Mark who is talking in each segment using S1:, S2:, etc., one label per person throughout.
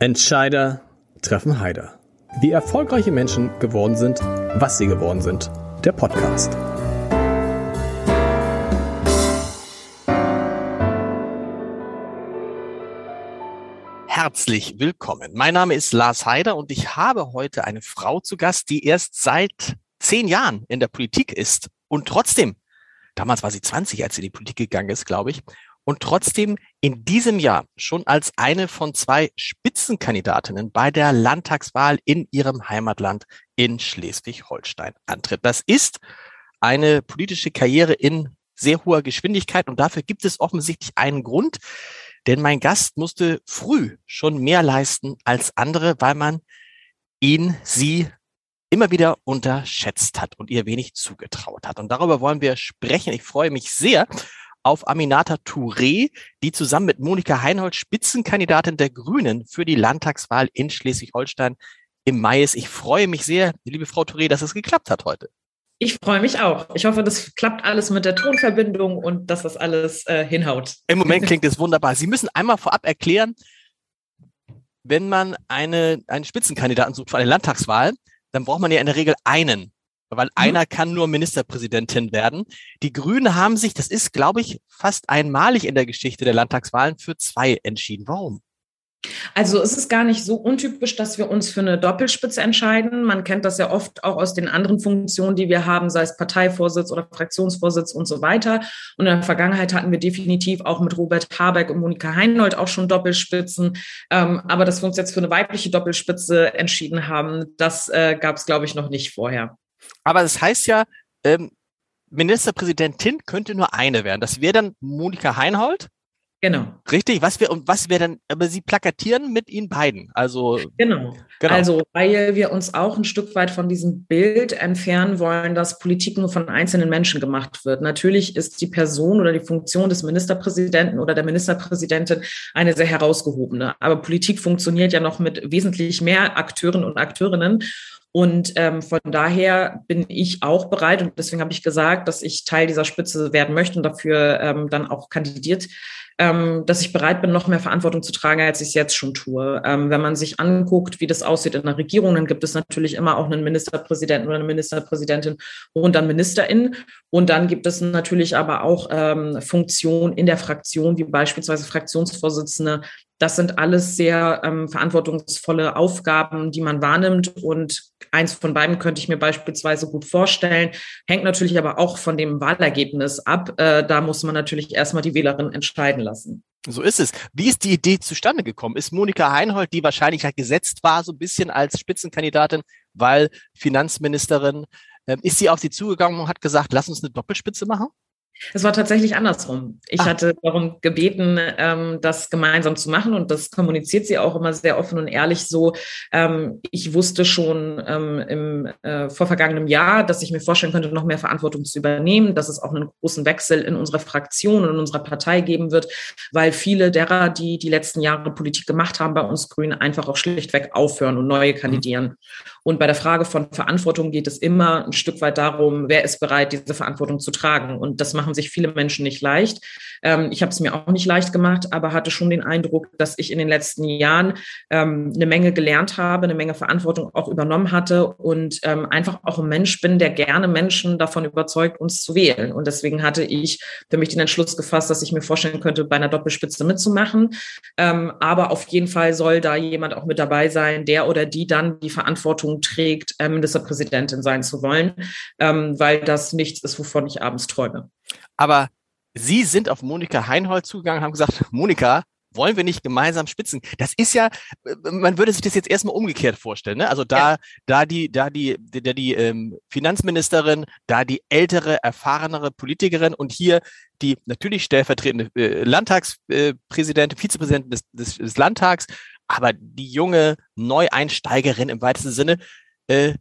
S1: Entscheider treffen Heider. Wie erfolgreiche Menschen geworden sind, was sie geworden sind. Der Podcast.
S2: Herzlich willkommen. Mein Name ist Lars Heider und ich habe heute eine Frau zu Gast, die erst seit zehn Jahren in der Politik ist und trotzdem, damals war sie 20, als sie in die Politik gegangen ist, glaube ich, und trotzdem in diesem Jahr schon als eine von zwei Spitzenkandidatinnen bei der Landtagswahl in ihrem Heimatland in Schleswig-Holstein antritt. Das ist eine politische Karriere in sehr hoher Geschwindigkeit und dafür gibt es offensichtlich einen Grund, denn mein Gast musste früh schon mehr leisten als andere, weil man ihn, sie immer wieder unterschätzt hat und ihr wenig zugetraut hat. Und darüber wollen wir sprechen. Ich freue mich sehr auf Aminata Touré, die zusammen mit Monika Heinhold Spitzenkandidatin der Grünen für die Landtagswahl in Schleswig-Holstein im Mai ist. Ich freue mich sehr, liebe Frau Touré, dass es geklappt hat heute.
S3: Ich freue mich auch. Ich hoffe, das klappt alles mit der Tonverbindung und dass das alles äh, hinhaut.
S2: Im Moment klingt es wunderbar. Sie müssen einmal vorab erklären, wenn man eine, einen Spitzenkandidaten sucht für eine Landtagswahl, dann braucht man ja in der Regel einen weil mhm. einer kann nur Ministerpräsidentin werden. Die Grünen haben sich, das ist, glaube ich, fast einmalig in der Geschichte der Landtagswahlen, für zwei entschieden. Warum?
S3: Also es ist gar nicht so untypisch, dass wir uns für eine Doppelspitze entscheiden. Man kennt das ja oft auch aus den anderen Funktionen, die wir haben, sei es Parteivorsitz oder Fraktionsvorsitz und so weiter. Und in der Vergangenheit hatten wir definitiv auch mit Robert Habeck und Monika Heinold auch schon Doppelspitzen. Ähm, aber dass wir uns jetzt für eine weibliche Doppelspitze entschieden haben, das äh, gab es, glaube ich, noch nicht vorher.
S2: Aber das heißt ja, ähm, Ministerpräsidentin könnte nur eine werden. Das wäre dann Monika Heinhold.
S3: Genau.
S2: Richtig. Was wir und was wir dann, aber Sie plakatieren mit Ihnen beiden. Also
S3: genau. genau. Also weil wir uns auch ein Stück weit von diesem Bild entfernen wollen, dass Politik nur von einzelnen Menschen gemacht wird. Natürlich ist die Person oder die Funktion des Ministerpräsidenten oder der Ministerpräsidentin eine sehr herausgehobene. Aber Politik funktioniert ja noch mit wesentlich mehr Akteuren und Akteurinnen. Und ähm, von daher bin ich auch bereit und deswegen habe ich gesagt, dass ich Teil dieser Spitze werden möchte und dafür ähm, dann auch kandidiert ähm, dass ich bereit bin, noch mehr Verantwortung zu tragen, als ich es jetzt schon tue. Ähm, wenn man sich anguckt, wie das aussieht in der Regierung, dann gibt es natürlich immer auch einen Ministerpräsidenten oder eine Ministerpräsidentin und dann MinisterInnen. Und dann gibt es natürlich aber auch ähm, Funktionen in der Fraktion, wie beispielsweise Fraktionsvorsitzende, das sind alles sehr ähm, verantwortungsvolle Aufgaben, die man wahrnimmt. Und eins von beiden könnte ich mir beispielsweise gut vorstellen. Hängt natürlich aber auch von dem Wahlergebnis ab. Äh, da muss man natürlich erstmal die Wählerin entscheiden lassen.
S2: So ist es. Wie ist die Idee zustande gekommen? Ist Monika Heinhold, die wahrscheinlich halt gesetzt war, so ein bisschen als Spitzenkandidatin, weil Finanzministerin, äh, ist sie auf sie zugegangen und hat gesagt, lass uns eine Doppelspitze machen?
S3: Es war tatsächlich andersrum. Ich ah. hatte darum gebeten, ähm, das gemeinsam zu machen und das kommuniziert sie auch immer sehr offen und ehrlich so. Ähm, ich wusste schon ähm, im äh, vor vergangenem Jahr, dass ich mir vorstellen könnte, noch mehr Verantwortung zu übernehmen, dass es auch einen großen Wechsel in unserer Fraktion und in unserer Partei geben wird, weil viele derer, die die letzten Jahre Politik gemacht haben bei uns Grünen, einfach auch schlichtweg aufhören und neue mhm. kandidieren. Mhm. Und bei der Frage von Verantwortung geht es immer ein Stück weit darum, wer ist bereit, diese Verantwortung zu tragen. Und das machen sich viele Menschen nicht leicht. Ähm, ich habe es mir auch nicht leicht gemacht, aber hatte schon den Eindruck, dass ich in den letzten Jahren ähm, eine Menge gelernt habe, eine Menge Verantwortung auch übernommen hatte und ähm, einfach auch ein Mensch bin, der gerne Menschen davon überzeugt, uns zu wählen. Und deswegen hatte ich für mich den Entschluss gefasst, dass ich mir vorstellen könnte, bei einer Doppelspitze mitzumachen. Ähm, aber auf jeden Fall soll da jemand auch mit dabei sein, der oder die dann die Verantwortung trägt, Ministerpräsidentin sein zu wollen, ähm, weil das nichts ist, wovon ich abends träume.
S2: Aber Sie sind auf Monika Heinhold zugegangen, haben gesagt, Monika, wollen wir nicht gemeinsam spitzen? Das ist ja, man würde sich das jetzt erstmal umgekehrt vorstellen. Ne? Also da, ja. da die, da die, da die ähm, Finanzministerin, da die ältere, erfahrenere Politikerin und hier die natürlich stellvertretende äh, Landtagspräsidentin, äh, Vizepräsidentin des, des, des Landtags, aber die junge Neueinsteigerin im weitesten Sinne, äh,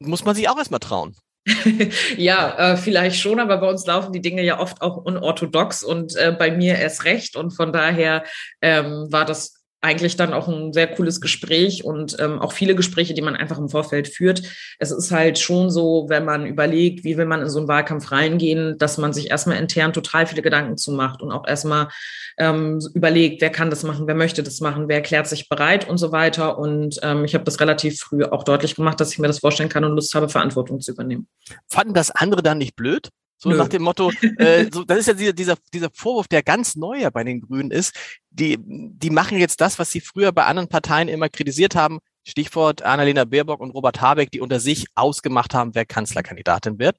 S2: muss man sich auch erstmal trauen.
S3: ja, äh, vielleicht schon, aber bei uns laufen die Dinge ja oft auch unorthodox und äh, bei mir erst recht. Und von daher ähm, war das eigentlich dann auch ein sehr cooles Gespräch und ähm, auch viele Gespräche, die man einfach im Vorfeld führt. Es ist halt schon so, wenn man überlegt, wie will man in so einen Wahlkampf reingehen, dass man sich erstmal intern total viele Gedanken zu macht und auch erstmal ähm, überlegt, wer kann das machen, wer möchte das machen, wer erklärt sich bereit und so weiter. Und ähm, ich habe das relativ früh auch deutlich gemacht, dass ich mir das vorstellen kann und Lust habe, Verantwortung zu übernehmen.
S2: Fanden das andere dann nicht blöd? So Nö. nach dem Motto, äh, so, das ist ja dieser, dieser, dieser Vorwurf, der ganz neu bei den Grünen ist. Die, die machen jetzt das, was sie früher bei anderen Parteien immer kritisiert haben. Stichwort Annalena Baerbock und Robert Habeck, die unter sich ausgemacht haben, wer Kanzlerkandidatin wird.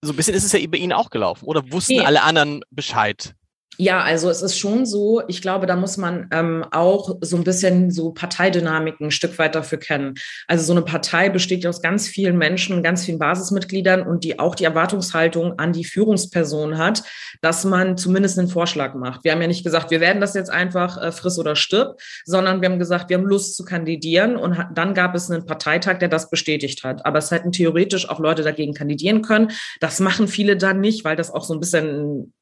S2: So ein bisschen ist es ja bei Ihnen auch gelaufen. Oder wussten nee. alle anderen Bescheid?
S3: Ja, also es ist schon so, ich glaube, da muss man ähm, auch so ein bisschen so Parteidynamiken ein Stück weit dafür kennen. Also so eine Partei besteht aus ganz vielen Menschen, ganz vielen Basismitgliedern und die auch die Erwartungshaltung an die Führungsperson hat, dass man zumindest einen Vorschlag macht. Wir haben ja nicht gesagt, wir werden das jetzt einfach äh, friss oder stirb, sondern wir haben gesagt, wir haben Lust zu kandidieren und dann gab es einen Parteitag, der das bestätigt hat. Aber es hätten theoretisch auch Leute dagegen kandidieren können. Das machen viele dann nicht, weil das auch so ein bisschen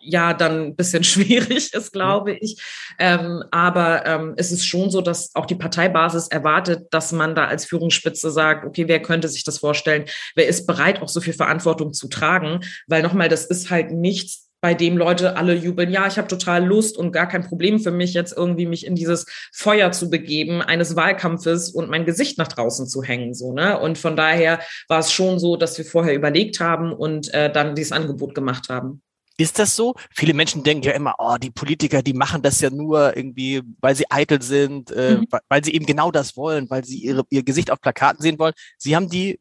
S3: ja dann ein bisschen schwierig ist, glaube ich. Ähm, aber ähm, es ist schon so, dass auch die Parteibasis erwartet, dass man da als Führungsspitze sagt, okay, wer könnte sich das vorstellen? Wer ist bereit, auch so viel Verantwortung zu tragen? Weil nochmal, das ist halt nichts, bei dem Leute alle jubeln, ja, ich habe total Lust und gar kein Problem für mich, jetzt irgendwie mich in dieses Feuer zu begeben, eines Wahlkampfes und mein Gesicht nach draußen zu hängen. So, ne? Und von daher war es schon so, dass wir vorher überlegt haben und äh, dann dieses Angebot gemacht haben.
S2: Ist das so? Viele Menschen denken ja immer, oh, die Politiker, die machen das ja nur irgendwie, weil sie eitel sind, äh, mhm. weil sie eben genau das wollen, weil sie ihre, ihr Gesicht auf Plakaten sehen wollen. Sie haben die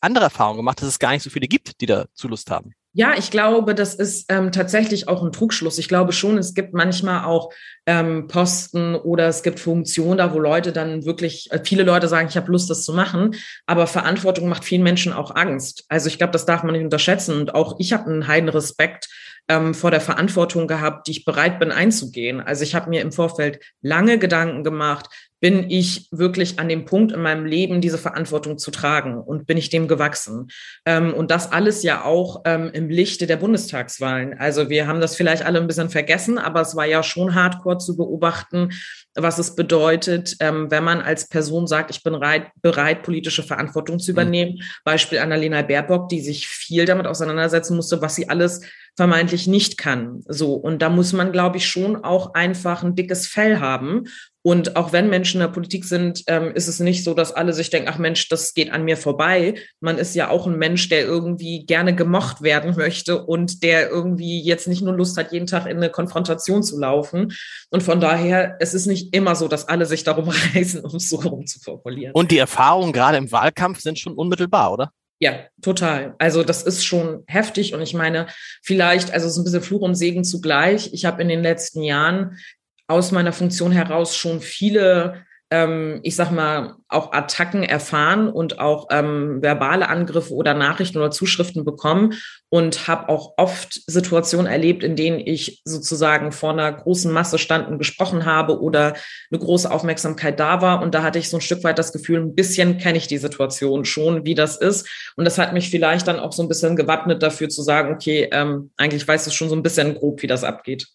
S2: andere Erfahrung gemacht, dass es gar nicht so viele gibt, die da Lust haben.
S3: Ja, ich glaube, das ist ähm, tatsächlich auch ein Trugschluss. Ich glaube schon, es gibt manchmal auch ähm, Posten oder es gibt Funktionen da, wo Leute dann wirklich, äh, viele Leute sagen, ich habe Lust, das zu machen, aber Verantwortung macht vielen Menschen auch Angst. Also ich glaube, das darf man nicht unterschätzen. Und auch ich habe einen heiden Respekt ähm, vor der Verantwortung gehabt, die ich bereit bin einzugehen. Also ich habe mir im Vorfeld lange Gedanken gemacht, bin ich wirklich an dem Punkt in meinem Leben, diese Verantwortung zu tragen und bin ich dem gewachsen. Ähm, und das alles ja auch ähm, im Lichte der Bundestagswahlen. Also wir haben das vielleicht alle ein bisschen vergessen, aber es war ja schon hardcore zu beobachten, was es bedeutet, ähm, wenn man als Person sagt, ich bin bereit, bereit politische Verantwortung zu mhm. übernehmen. Mhm. Beispiel Annalena Baerbock, die sich viel damit auseinandersetzen musste, was sie alles vermeintlich nicht kann. So. Und da muss man, glaube ich, schon auch einfach ein dickes Fell haben. Und auch wenn Menschen in der Politik sind, ähm, ist es nicht so, dass alle sich denken, ach Mensch, das geht an mir vorbei. Man ist ja auch ein Mensch, der irgendwie gerne gemocht werden möchte und der irgendwie jetzt nicht nur Lust hat, jeden Tag in eine Konfrontation zu laufen. Und von daher, es ist nicht immer so, dass alle sich darum reißen, um es so rum zu formulieren.
S2: Und die Erfahrungen gerade im Wahlkampf sind schon unmittelbar, oder?
S3: Ja, total. Also das ist schon heftig und ich meine, vielleicht, also so ein bisschen Fluch und Segen zugleich. Ich habe in den letzten Jahren aus meiner Funktion heraus schon viele ähm, ich sag mal, auch Attacken erfahren und auch ähm, verbale Angriffe oder Nachrichten oder Zuschriften bekommen und habe auch oft Situationen erlebt, in denen ich sozusagen vor einer großen Masse stand und gesprochen habe oder eine große Aufmerksamkeit da war. Und da hatte ich so ein Stück weit das Gefühl, ein bisschen kenne ich die Situation schon, wie das ist. Und das hat mich vielleicht dann auch so ein bisschen gewappnet dafür zu sagen, okay, ähm, eigentlich weiß es schon so ein bisschen grob, wie das abgeht.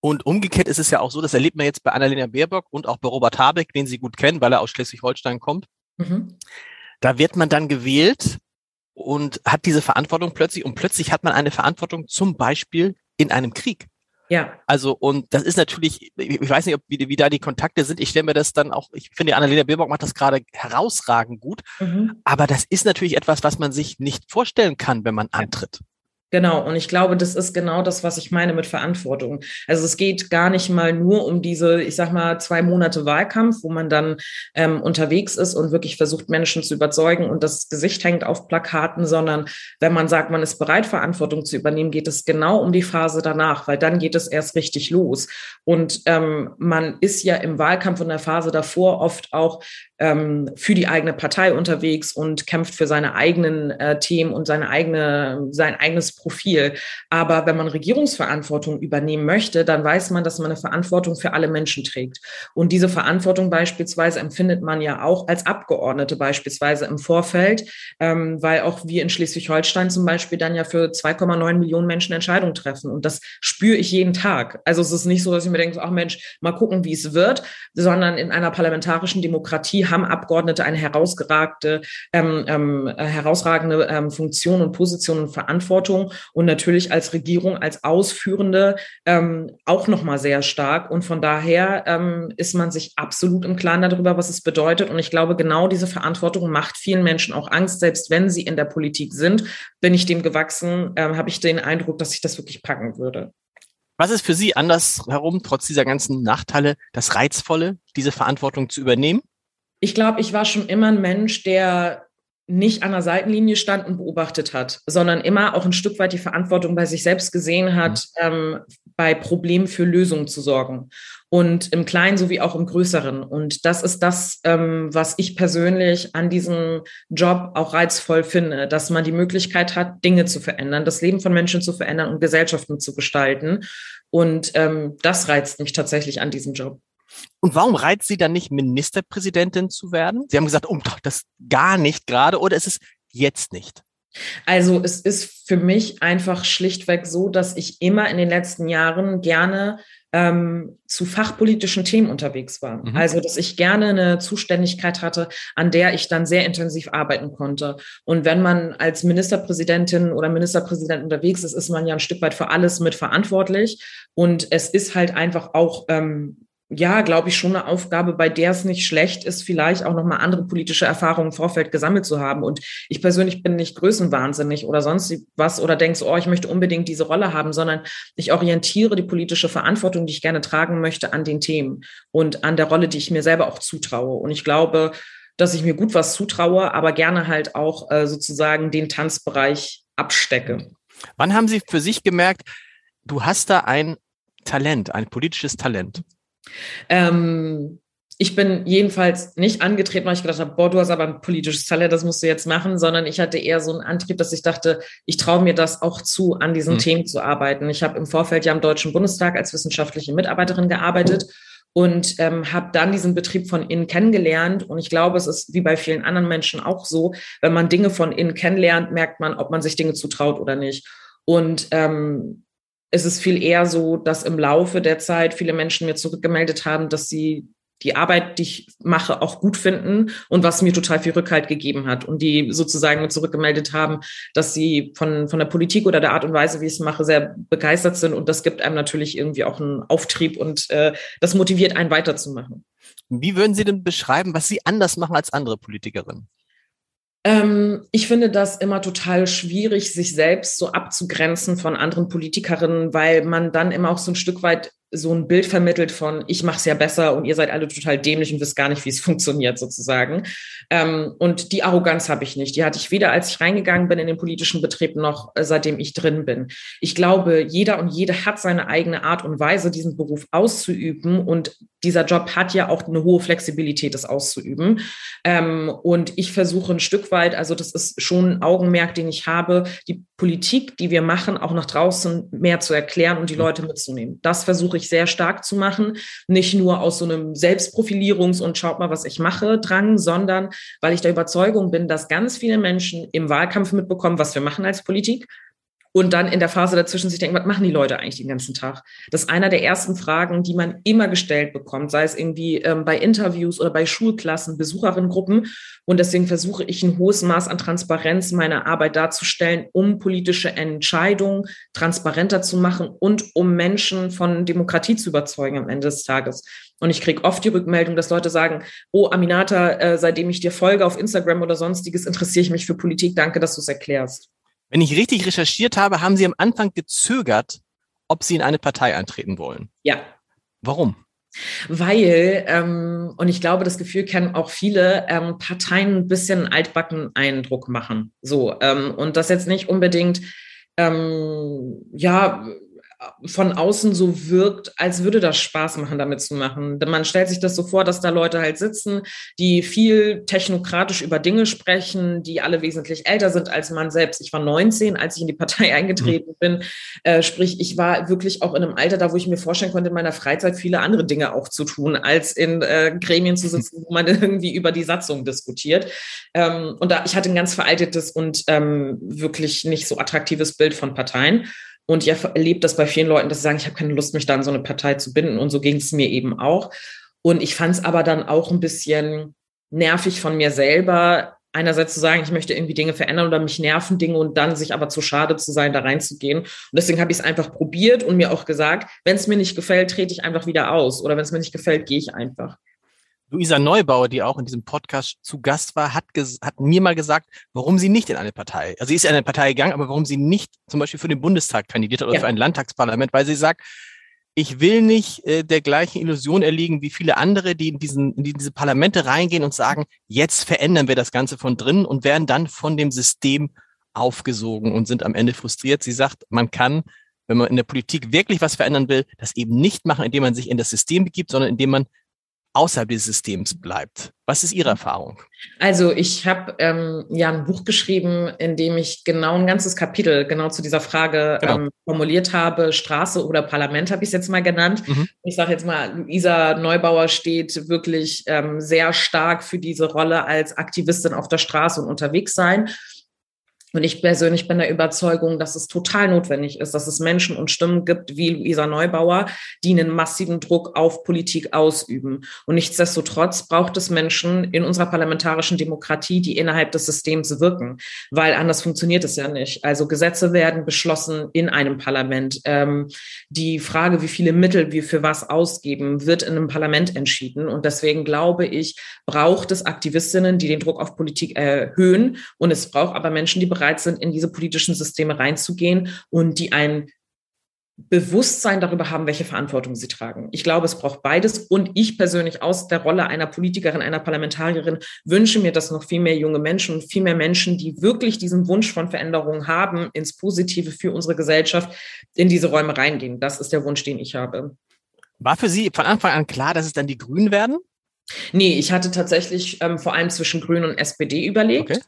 S2: Und umgekehrt ist es ja auch so, das erlebt man jetzt bei Annalena Baerbock und auch bei Robert Habeck, den Sie gut kennen, weil er aus Schleswig-Holstein kommt. Mhm. Da wird man dann gewählt und hat diese Verantwortung plötzlich und plötzlich hat man eine Verantwortung zum Beispiel in einem Krieg. Ja. Also, und das ist natürlich, ich weiß nicht, ob, wie, wie da die Kontakte sind. Ich stelle mir das dann auch, ich finde, Annalena Baerbock macht das gerade herausragend gut. Mhm. Aber das ist natürlich etwas, was man sich nicht vorstellen kann, wenn man antritt.
S3: Genau, und ich glaube, das ist genau das, was ich meine mit Verantwortung. Also es geht gar nicht mal nur um diese, ich sag mal, zwei Monate Wahlkampf, wo man dann ähm, unterwegs ist und wirklich versucht, Menschen zu überzeugen und das Gesicht hängt auf Plakaten, sondern wenn man sagt, man ist bereit, Verantwortung zu übernehmen, geht es genau um die Phase danach, weil dann geht es erst richtig los. Und ähm, man ist ja im Wahlkampf und der Phase davor oft auch ähm, für die eigene Partei unterwegs und kämpft für seine eigenen äh, Themen und seine eigene, sein eigenes Profil. Aber wenn man Regierungsverantwortung übernehmen möchte, dann weiß man, dass man eine Verantwortung für alle Menschen trägt. Und diese Verantwortung beispielsweise empfindet man ja auch als Abgeordnete beispielsweise im Vorfeld, ähm, weil auch wir in Schleswig-Holstein zum Beispiel dann ja für 2,9 Millionen Menschen Entscheidungen treffen. Und das spüre ich jeden Tag. Also es ist nicht so, dass ich mir denke, ach Mensch, mal gucken, wie es wird, sondern in einer parlamentarischen Demokratie haben Abgeordnete eine herausgeragte, ähm, ähm, herausragende ähm, Funktion und Position und Verantwortung und natürlich als Regierung, als Ausführende ähm, auch nochmal sehr stark. Und von daher ähm, ist man sich absolut im Klaren darüber, was es bedeutet. Und ich glaube, genau diese Verantwortung macht vielen Menschen auch Angst, selbst wenn sie in der Politik sind. Bin ich dem gewachsen, ähm, habe ich den Eindruck, dass ich das wirklich packen würde.
S2: Was ist für Sie andersherum, trotz dieser ganzen Nachteile, das Reizvolle, diese Verantwortung zu übernehmen?
S3: Ich glaube, ich war schon immer ein Mensch, der nicht an der Seitenlinie stand und beobachtet hat, sondern immer auch ein Stück weit die Verantwortung bei sich selbst gesehen hat, mhm. ähm, bei Problemen für Lösungen zu sorgen. Und im Kleinen sowie auch im Größeren. Und das ist das, ähm, was ich persönlich an diesem Job auch reizvoll finde, dass man die Möglichkeit hat, Dinge zu verändern, das Leben von Menschen zu verändern und Gesellschaften zu gestalten. Und ähm, das reizt mich tatsächlich an diesem Job.
S2: Und warum reizt sie dann nicht, Ministerpräsidentin zu werden? Sie haben gesagt, oh, das gar nicht gerade oder ist es jetzt nicht?
S3: Also es ist für mich einfach schlichtweg so, dass ich immer in den letzten Jahren gerne ähm, zu fachpolitischen Themen unterwegs war. Mhm. Also, dass ich gerne eine Zuständigkeit hatte, an der ich dann sehr intensiv arbeiten konnte. Und wenn man als Ministerpräsidentin oder Ministerpräsident unterwegs ist, ist man ja ein Stück weit für alles mit verantwortlich. Und es ist halt einfach auch ähm, ja, glaube ich, schon eine Aufgabe, bei der es nicht schlecht ist, vielleicht auch nochmal andere politische Erfahrungen im Vorfeld gesammelt zu haben. Und ich persönlich bin nicht größenwahnsinnig oder sonst was oder denkst, oh, ich möchte unbedingt diese Rolle haben, sondern ich orientiere die politische Verantwortung, die ich gerne tragen möchte, an den Themen und an der Rolle, die ich mir selber auch zutraue. Und ich glaube, dass ich mir gut was zutraue, aber gerne halt auch äh, sozusagen den Tanzbereich abstecke.
S2: Wann haben Sie für sich gemerkt, du hast da ein Talent, ein politisches Talent?
S3: Ähm, ich bin jedenfalls nicht angetreten, weil ich gedacht habe, boah, du hast aber ein politisches Talent, das musst du jetzt machen, sondern ich hatte eher so einen Antrieb, dass ich dachte, ich traue mir das auch zu, an diesen mhm. Themen zu arbeiten. Ich habe im Vorfeld ja im Deutschen Bundestag als wissenschaftliche Mitarbeiterin gearbeitet. Und ähm, habe dann diesen Betrieb von innen kennengelernt. Und ich glaube, es ist wie bei vielen anderen Menschen auch so, wenn man Dinge von innen kennenlernt, merkt man, ob man sich Dinge zutraut oder nicht. Und ähm, es ist viel eher so, dass im Laufe der Zeit viele Menschen mir zurückgemeldet haben, dass sie die Arbeit, die ich mache, auch gut finden und was mir total viel Rückhalt gegeben hat und die sozusagen mir zurückgemeldet haben, dass sie von, von der Politik oder der Art und Weise, wie ich es mache, sehr begeistert sind und das gibt einem natürlich irgendwie auch einen Auftrieb und äh, das motiviert einen weiterzumachen.
S2: Wie würden Sie denn beschreiben, was Sie anders machen als andere Politikerinnen?
S3: Ähm, ich finde das immer total schwierig, sich selbst so abzugrenzen von anderen Politikerinnen, weil man dann immer auch so ein Stück weit so ein Bild vermittelt von, ich mache es ja besser und ihr seid alle total dämlich und wisst gar nicht, wie es funktioniert sozusagen. Ähm, und die Arroganz habe ich nicht. Die hatte ich weder, als ich reingegangen bin in den politischen Betrieb, noch äh, seitdem ich drin bin. Ich glaube, jeder und jede hat seine eigene Art und Weise, diesen Beruf auszuüben. Und dieser Job hat ja auch eine hohe Flexibilität, das auszuüben. Ähm, und ich versuche ein Stück weit, also das ist schon ein Augenmerk, den ich habe, die Politik, die wir machen, auch nach draußen mehr zu erklären und die Leute mitzunehmen. Das versuche ich sehr stark zu machen. Nicht nur aus so einem Selbstprofilierungs- und schaut mal, was ich mache, Drang, sondern weil ich der Überzeugung bin, dass ganz viele Menschen im Wahlkampf mitbekommen, was wir machen als Politik und dann in der Phase dazwischen sich denken, was machen die Leute eigentlich den ganzen Tag? Das ist einer der ersten Fragen, die man immer gestellt bekommt, sei es irgendwie ähm, bei Interviews oder bei Schulklassen, Besucherinnengruppen. Und deswegen versuche ich ein hohes Maß an Transparenz meiner Arbeit darzustellen, um politische Entscheidungen transparenter zu machen und um Menschen von Demokratie zu überzeugen am Ende des Tages. Und ich kriege oft die Rückmeldung, dass Leute sagen, oh Aminata, äh, seitdem ich dir folge auf Instagram oder sonstiges, interessiere ich mich für Politik. Danke, dass du es erklärst.
S2: Wenn ich richtig recherchiert habe, haben Sie am Anfang gezögert, ob Sie in eine Partei eintreten wollen.
S3: Ja.
S2: Warum?
S3: Weil, ähm, und ich glaube, das Gefühl kennen auch viele, ähm, Parteien ein bisschen altbacken Eindruck machen. So, ähm, und das jetzt nicht unbedingt, ähm, ja, von außen so wirkt, als würde das Spaß machen, damit zu machen. Man stellt sich das so vor, dass da Leute halt sitzen, die viel technokratisch über Dinge sprechen, die alle wesentlich älter sind als man selbst. Ich war 19, als ich in die Partei eingetreten bin. Äh, sprich, ich war wirklich auch in einem Alter da, wo ich mir vorstellen konnte, in meiner Freizeit viele andere Dinge auch zu tun, als in äh, Gremien zu sitzen, wo man irgendwie über die Satzung diskutiert. Ähm, und da, ich hatte ein ganz veraltetes und ähm, wirklich nicht so attraktives Bild von Parteien. Und ich erlebe das bei vielen Leuten, dass sie sagen, ich habe keine Lust, mich da an so eine Partei zu binden. Und so ging es mir eben auch. Und ich fand es aber dann auch ein bisschen nervig von mir selber, einerseits zu sagen, ich möchte irgendwie Dinge verändern oder mich nerven Dinge und dann sich aber zu schade zu sein, da reinzugehen. Und deswegen habe ich es einfach probiert und mir auch gesagt, wenn es mir nicht gefällt, trete ich einfach wieder aus. Oder wenn es mir nicht gefällt, gehe ich einfach.
S2: Luisa Neubauer, die auch in diesem Podcast zu Gast war, hat, hat mir mal gesagt, warum sie nicht in eine Partei, also sie ist in eine Partei gegangen, aber warum sie nicht zum Beispiel für den Bundestag kandidiert hat oder ja. für ein Landtagsparlament, weil sie sagt, ich will nicht äh, der gleichen Illusion erliegen wie viele andere, die in, diesen, in diese Parlamente reingehen und sagen, jetzt verändern wir das Ganze von drinnen und werden dann von dem System aufgesogen und sind am Ende frustriert. Sie sagt, man kann, wenn man in der Politik wirklich was verändern will, das eben nicht machen, indem man sich in das System begibt, sondern indem man außerhalb des Systems bleibt. Was ist Ihre Erfahrung?
S3: Also ich habe ähm, ja ein Buch geschrieben, in dem ich genau ein ganzes Kapitel genau zu dieser Frage genau. ähm, formuliert habe. Straße oder Parlament habe ich es jetzt mal genannt. Mhm. Ich sage jetzt mal, Luisa Neubauer steht wirklich ähm, sehr stark für diese Rolle als Aktivistin auf der Straße und unterwegs sein. Und ich persönlich bin der Überzeugung, dass es total notwendig ist, dass es Menschen und Stimmen gibt wie Luisa Neubauer, die einen massiven Druck auf Politik ausüben. Und nichtsdestotrotz braucht es Menschen in unserer parlamentarischen Demokratie, die innerhalb des Systems wirken, weil anders funktioniert es ja nicht. Also Gesetze werden beschlossen in einem Parlament. Ähm, die Frage, wie viele Mittel wir für was ausgeben, wird in einem Parlament entschieden. Und deswegen glaube ich, braucht es Aktivistinnen, die den Druck auf Politik erhöhen. Und es braucht aber Menschen, die bereit sind, in diese politischen Systeme reinzugehen und die ein Bewusstsein darüber haben, welche Verantwortung sie tragen. Ich glaube, es braucht beides. Und ich persönlich aus der Rolle einer Politikerin, einer Parlamentarierin wünsche mir, dass noch viel mehr junge Menschen und viel mehr Menschen, die wirklich diesen Wunsch von Veränderung haben, ins Positive für unsere Gesellschaft, in diese Räume reingehen. Das ist der Wunsch, den ich habe.
S2: War für Sie von Anfang an klar, dass es dann die Grünen werden?
S3: Nee, ich hatte tatsächlich ähm, vor allem zwischen Grünen und SPD überlegt. Okay.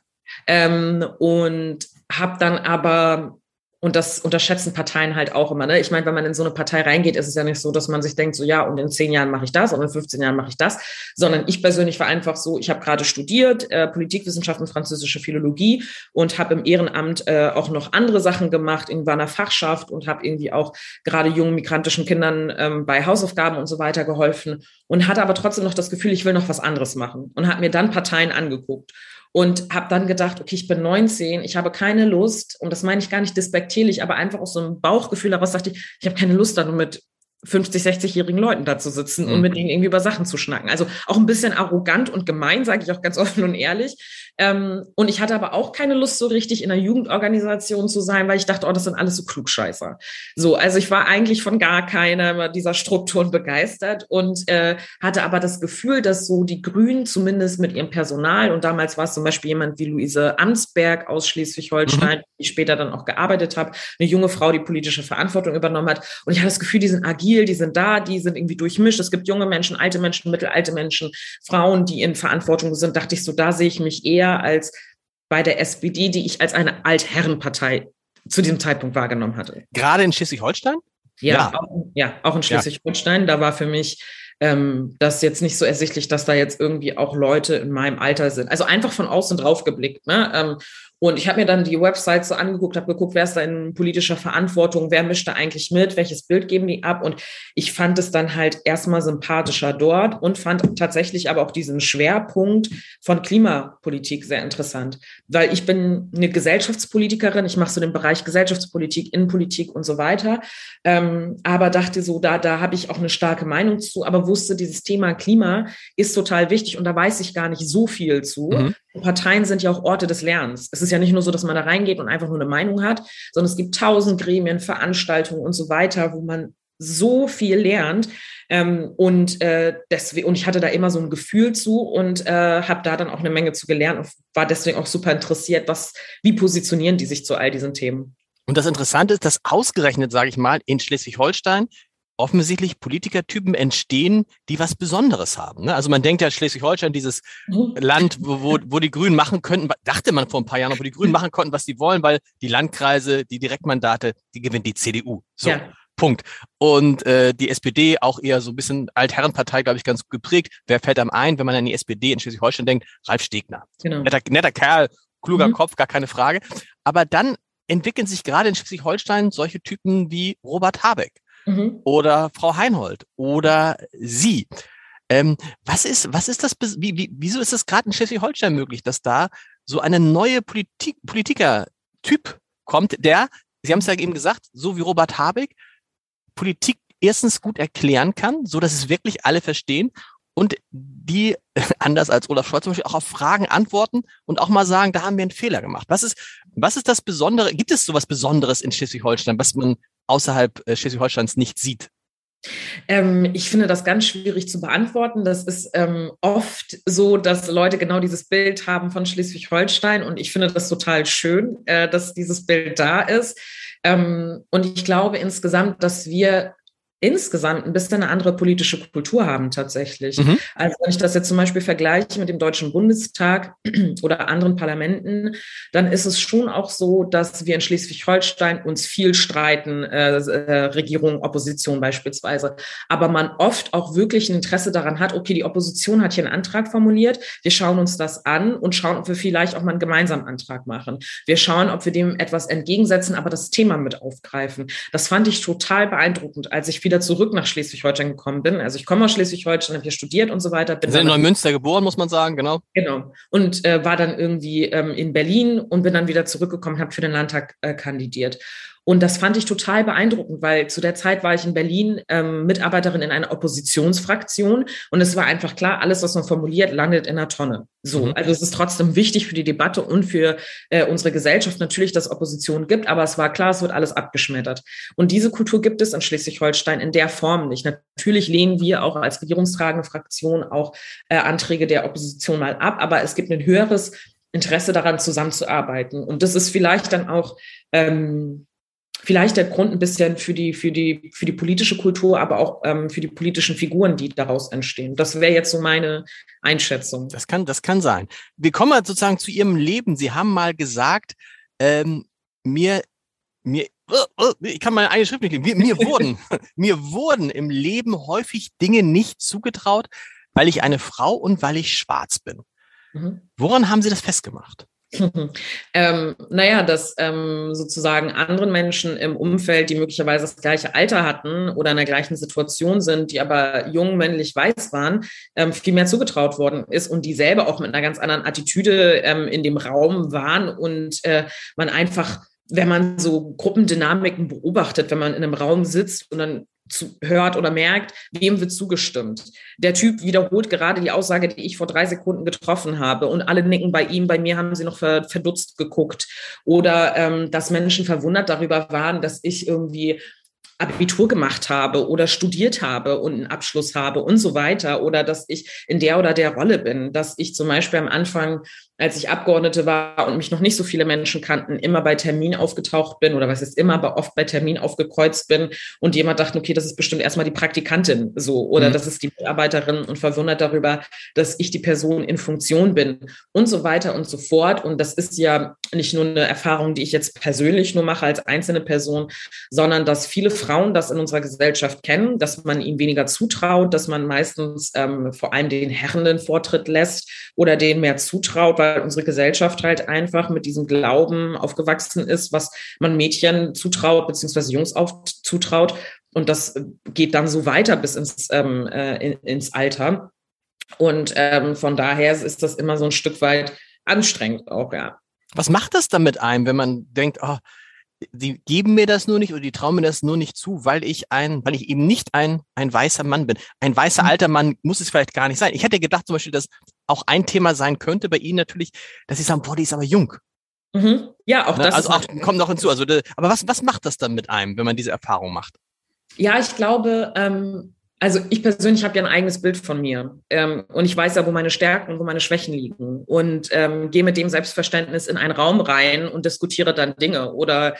S3: Ähm, und habe dann aber und das unterschätzen Parteien halt auch immer. Ne? Ich meine, wenn man in so eine Partei reingeht, ist es ja nicht so, dass man sich denkt, so ja, und in zehn Jahren mache ich das und in 15 Jahren mache ich das, sondern ich persönlich war einfach so, ich habe gerade studiert, äh, Politikwissenschaft und französische Philologie und habe im Ehrenamt äh, auch noch andere Sachen gemacht, in einer Fachschaft und habe irgendwie auch gerade jungen migrantischen Kindern ähm, bei Hausaufgaben und so weiter geholfen und hatte aber trotzdem noch das Gefühl, ich will noch was anderes machen und habe mir dann Parteien angeguckt und habe dann gedacht, okay, ich bin 19, ich habe keine Lust, und das meine ich gar nicht despektierlich, aber einfach aus so einem Bauchgefühl heraus dachte ich, ich habe keine Lust, dann mit 50, 60-jährigen Leuten da zu sitzen und mit mhm. denen irgendwie über Sachen zu schnacken. Also auch ein bisschen arrogant und gemein, sage ich auch ganz offen und ehrlich. Ähm, und ich hatte aber auch keine Lust, so richtig in einer Jugendorganisation zu sein, weil ich dachte, oh, das sind alles so Klugscheißer. So, also ich war eigentlich von gar keiner dieser Strukturen begeistert und äh, hatte aber das Gefühl, dass so die Grünen zumindest mit ihrem Personal und damals war es zum Beispiel jemand wie Luise Amsberg aus Schleswig-Holstein, mhm. die später dann auch gearbeitet habe, eine junge Frau, die politische Verantwortung übernommen hat. Und ich hatte das Gefühl, die sind agil, die sind da, die sind irgendwie durchmischt. Es gibt junge Menschen, alte Menschen, mittelalte Menschen, Frauen, die in Verantwortung sind. Dachte ich so, da sehe ich mich eher eher als bei der SPD, die ich als eine Altherrenpartei zu diesem Zeitpunkt wahrgenommen hatte.
S2: Gerade in Schleswig-Holstein?
S3: Ja, ja. Auch, ja, auch in Schleswig-Holstein. Da war für mich ähm, das jetzt nicht so ersichtlich, dass da jetzt irgendwie auch Leute in meinem Alter sind. Also einfach von außen drauf geblickt. Ne? Ähm, und ich habe mir dann die Website so angeguckt, habe geguckt, wer ist da in politischer Verantwortung, wer mischt da eigentlich mit, welches Bild geben die ab. Und ich fand es dann halt erstmal sympathischer dort und fand tatsächlich aber auch diesen Schwerpunkt von Klimapolitik sehr interessant. Weil ich bin eine Gesellschaftspolitikerin, ich mache so den Bereich Gesellschaftspolitik, Innenpolitik und so weiter. Ähm, aber dachte so, da, da habe ich auch eine starke Meinung zu, aber wusste, dieses Thema Klima ist total wichtig und da weiß ich gar nicht so viel zu. Mhm. Parteien sind ja auch Orte des Lernens. Es ist ja nicht nur so, dass man da reingeht und einfach nur eine Meinung hat, sondern es gibt tausend Gremien, Veranstaltungen und so weiter, wo man so viel lernt. Ähm, und, äh, deswegen, und ich hatte da immer so ein Gefühl zu und äh, habe da dann auch eine Menge zu gelernt und war deswegen auch super interessiert, was, wie positionieren die sich zu all diesen Themen.
S2: Und das Interessante ist, dass ausgerechnet, sage ich mal, in Schleswig-Holstein offensichtlich Politikertypen entstehen, die was Besonderes haben. Ne? Also man denkt ja Schleswig-Holstein, dieses mhm. Land, wo, wo, die Grünen machen könnten, dachte man vor ein paar Jahren, wo die Grünen machen konnten, was sie wollen, weil die Landkreise, die Direktmandate, die gewinnt die CDU. So. Ja. Punkt. Und äh, die SPD auch eher so ein bisschen Altherrenpartei, glaube ich, ganz geprägt. Wer fällt einem ein, wenn man an die SPD in Schleswig-Holstein denkt? Ralf Stegner. Genau. Netter, netter Kerl, kluger mhm. Kopf, gar keine Frage. Aber dann entwickeln sich gerade in Schleswig-Holstein solche Typen wie Robert Habeck mhm. oder Frau Heinhold oder Sie. Ähm, was ist, was ist das, wie, wie, wieso ist es gerade in Schleswig-Holstein möglich, dass da so eine neue Politik, Politiker-Typ kommt, der, Sie haben es ja eben gesagt, so wie Robert Habeck, Politik erstens gut erklären kann, so dass es wirklich alle verstehen und die, anders als Olaf Scholz zum Beispiel, auch auf Fragen antworten und auch mal sagen, da haben wir einen Fehler gemacht. Was ist, was ist das Besondere? Gibt es sowas Besonderes in Schleswig-Holstein, was man außerhalb äh, Schleswig-Holsteins nicht sieht?
S3: Ähm, ich finde das ganz schwierig zu beantworten. Das ist ähm, oft so, dass Leute genau dieses Bild haben von Schleswig-Holstein und ich finde das total schön, äh, dass dieses Bild da ist. Ähm, und ich glaube insgesamt, dass wir insgesamt ein bisschen eine andere politische Kultur haben tatsächlich. Mhm. Also wenn ich das jetzt zum Beispiel vergleiche mit dem Deutschen Bundestag oder anderen Parlamenten, dann ist es schon auch so, dass wir in Schleswig-Holstein uns viel streiten, äh, äh, Regierung, Opposition beispielsweise, aber man oft auch wirklich ein Interesse daran hat, okay, die Opposition hat hier einen Antrag formuliert, wir schauen uns das an und schauen, ob wir vielleicht auch mal einen gemeinsamen Antrag machen. Wir schauen, ob wir dem etwas entgegensetzen, aber das Thema mit aufgreifen. Das fand ich total beeindruckend, als ich viel wieder zurück nach Schleswig-Holstein gekommen bin. Also ich komme aus Schleswig-Holstein, habe hier studiert und so weiter.
S2: Bin in Neumünster geboren, muss man sagen, genau.
S3: Genau. Und äh, war dann irgendwie ähm, in Berlin und bin dann wieder zurückgekommen, habe für den Landtag äh, kandidiert. Und das fand ich total beeindruckend, weil zu der Zeit war ich in Berlin ähm, Mitarbeiterin in einer Oppositionsfraktion und es war einfach klar, alles, was man formuliert, landet in einer Tonne. So, mhm. also es ist trotzdem wichtig für die Debatte und für äh, unsere Gesellschaft natürlich, dass Opposition gibt, aber es war klar, es wird alles abgeschmettert. Und diese Kultur gibt es in Schleswig-Holstein in der Form nicht. Natürlich lehnen wir auch als regierungstragende Fraktion auch äh, Anträge der Opposition mal ab, aber es gibt ein höheres Interesse daran, zusammenzuarbeiten. Und das ist vielleicht dann auch ähm, vielleicht der Grund ein bisschen für die, für die, für die politische Kultur, aber auch ähm, für die politischen Figuren, die daraus entstehen. Das wäre jetzt so meine Einschätzung.
S2: Das kann, das kann sein. Wir kommen mal sozusagen zu Ihrem Leben. Sie haben mal gesagt, ähm, mir, mir, ich kann mal eine Schrift nicht lesen. Mir, mir wurden, mir wurden im Leben häufig Dinge nicht zugetraut, weil ich eine Frau und weil ich schwarz bin. Mhm. Woran haben Sie das festgemacht?
S3: ähm, naja, dass ähm, sozusagen anderen Menschen im Umfeld, die möglicherweise das gleiche Alter hatten oder in der gleichen Situation sind, die aber jung, männlich, weiß waren, ähm, viel mehr zugetraut worden ist und die selber auch mit einer ganz anderen Attitüde ähm, in dem Raum waren und äh, man einfach wenn man so Gruppendynamiken beobachtet, wenn man in einem Raum sitzt und dann zu, hört oder merkt, wem wird zugestimmt. Der Typ wiederholt gerade die Aussage, die ich vor drei Sekunden getroffen habe und alle nicken bei ihm, bei mir haben sie noch verdutzt geguckt. Oder ähm, dass Menschen verwundert darüber waren, dass ich irgendwie Abitur gemacht habe oder studiert habe und einen Abschluss habe und so weiter oder dass ich in der oder der Rolle bin, dass ich zum Beispiel am Anfang als ich Abgeordnete war und mich noch nicht so viele Menschen kannten, immer bei Termin aufgetaucht bin oder was ist immer, aber oft bei Termin aufgekreuzt bin und jemand dachte, okay, das ist bestimmt erstmal die Praktikantin so oder mhm. das ist die Mitarbeiterin und verwundert darüber, dass ich die Person in Funktion bin und so weiter und so fort. Und das ist ja nicht nur eine Erfahrung, die ich jetzt persönlich nur mache als einzelne Person, sondern dass viele Frauen das in unserer Gesellschaft kennen, dass man ihnen weniger zutraut, dass man meistens ähm, vor allem den Herren den Vortritt lässt oder denen mehr zutraut, weil weil unsere Gesellschaft halt einfach mit diesem Glauben aufgewachsen ist, was man Mädchen zutraut, beziehungsweise Jungs auch zutraut. Und das geht dann so weiter bis ins, ähm, äh, in, ins Alter. Und ähm, von daher ist das immer so ein Stück weit anstrengend auch, ja.
S2: Was macht das dann mit einem, wenn man denkt, oh, die geben mir das nur nicht oder die trauen mir das nur nicht zu, weil ich ein, weil ich eben nicht ein, ein weißer Mann bin. Ein weißer mhm. alter Mann muss es vielleicht gar nicht sein. Ich hätte gedacht zum Beispiel, dass auch ein Thema sein könnte bei Ihnen natürlich, dass Sie sagen, boah, die ist aber jung.
S3: Mhm. Ja, auch ne? das.
S2: Also auch, kommt noch hinzu. Also, aber was, was macht das dann mit einem, wenn man diese Erfahrung macht?
S3: Ja, ich glaube, ähm, Also ich persönlich habe ja ein eigenes Bild von mir. Ähm, und ich weiß ja, wo meine Stärken und wo meine Schwächen liegen. Und ähm, gehe mit dem Selbstverständnis in einen Raum rein und diskutiere dann Dinge oder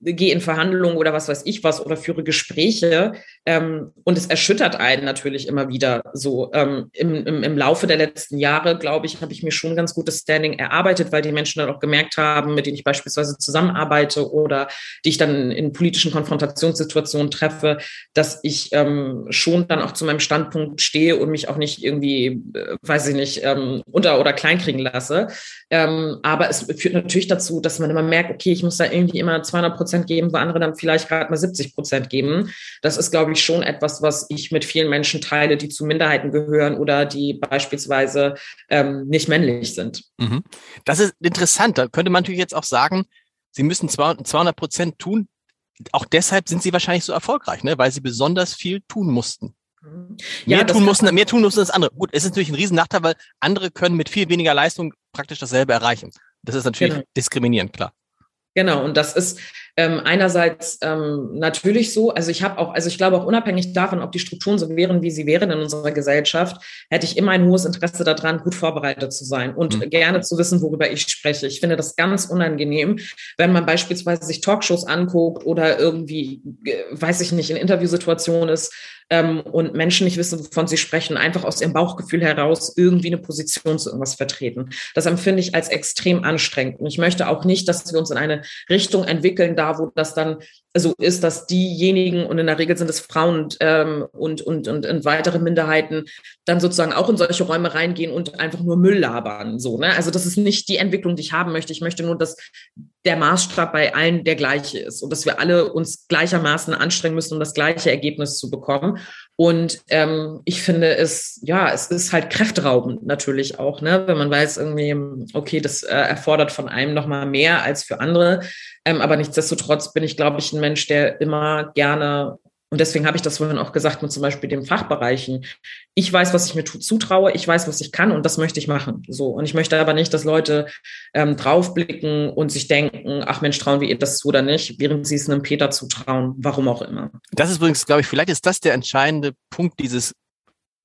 S3: gehe in Verhandlungen oder was weiß ich was oder führe Gespräche. Ähm, und es erschüttert einen natürlich immer wieder so. Ähm, im, im, Im Laufe der letzten Jahre, glaube ich, habe ich mir schon ganz gutes Standing erarbeitet, weil die Menschen dann auch gemerkt haben, mit denen ich beispielsweise zusammenarbeite oder die ich dann in politischen Konfrontationssituationen treffe, dass ich ähm, dann auch zu meinem Standpunkt stehe und mich auch nicht irgendwie, äh, weiß ich nicht, ähm, unter- oder kleinkriegen lasse. Ähm, aber es führt natürlich dazu, dass man immer merkt, okay, ich muss da irgendwie immer 200 Prozent geben, wo andere dann vielleicht gerade mal 70 Prozent geben. Das ist, glaube ich, schon etwas, was ich mit vielen Menschen teile, die zu Minderheiten gehören oder die beispielsweise ähm, nicht männlich sind.
S2: Mhm. Das ist interessant. Da könnte man natürlich jetzt auch sagen, Sie müssen 200 Prozent tun, auch deshalb sind sie wahrscheinlich so erfolgreich, ne? weil sie besonders viel tun mussten. Ja, mehr, tun mussten, mehr tun mussten als andere. Gut, es ist natürlich ein Riesennachteil, weil andere können mit viel weniger Leistung praktisch dasselbe erreichen. Das ist natürlich genau. diskriminierend, klar.
S3: Genau, und das ist ähm, einerseits ähm, natürlich so, also ich habe auch, also ich glaube auch unabhängig davon, ob die Strukturen so wären, wie sie wären in unserer Gesellschaft, hätte ich immer ein hohes Interesse daran, gut vorbereitet zu sein und mhm. gerne zu wissen, worüber ich spreche. Ich finde das ganz unangenehm, wenn man beispielsweise sich Talkshows anguckt oder irgendwie, äh, weiß ich nicht, in Interviewsituationen ist ähm, und Menschen nicht wissen, wovon sie sprechen, einfach aus ihrem Bauchgefühl heraus irgendwie eine Position zu irgendwas vertreten. Das empfinde ich als extrem anstrengend. Und ich möchte auch nicht, dass wir uns in eine Richtung entwickeln, da wo das dann so ist, dass diejenigen, und in der Regel sind es Frauen ähm, und, und, und, und weitere Minderheiten, dann sozusagen auch in solche Räume reingehen und einfach nur Müll labern. So, ne? Also das ist nicht die Entwicklung, die ich haben möchte. Ich möchte nur, dass der Maßstab bei allen der gleiche ist und dass wir alle uns gleichermaßen anstrengen müssen, um das gleiche Ergebnis zu bekommen. Und ähm, ich finde es, ja, es ist halt kräfteraubend natürlich auch, ne? wenn man weiß irgendwie, okay, das äh, erfordert von einem nochmal mehr als für andere. Ähm, aber nichtsdestotrotz bin ich, glaube ich, ein Mensch, der immer gerne und deswegen habe ich das vorhin auch gesagt mit zum Beispiel den Fachbereichen. Ich weiß, was ich mir zutraue, ich weiß, was ich kann und das möchte ich machen. So. Und ich möchte aber nicht, dass Leute ähm, draufblicken und sich denken, ach Mensch, trauen wir ihr das zu oder nicht, während sie es einem Peter zutrauen, warum auch immer.
S2: Das ist übrigens, glaube ich, vielleicht ist das der entscheidende Punkt dieses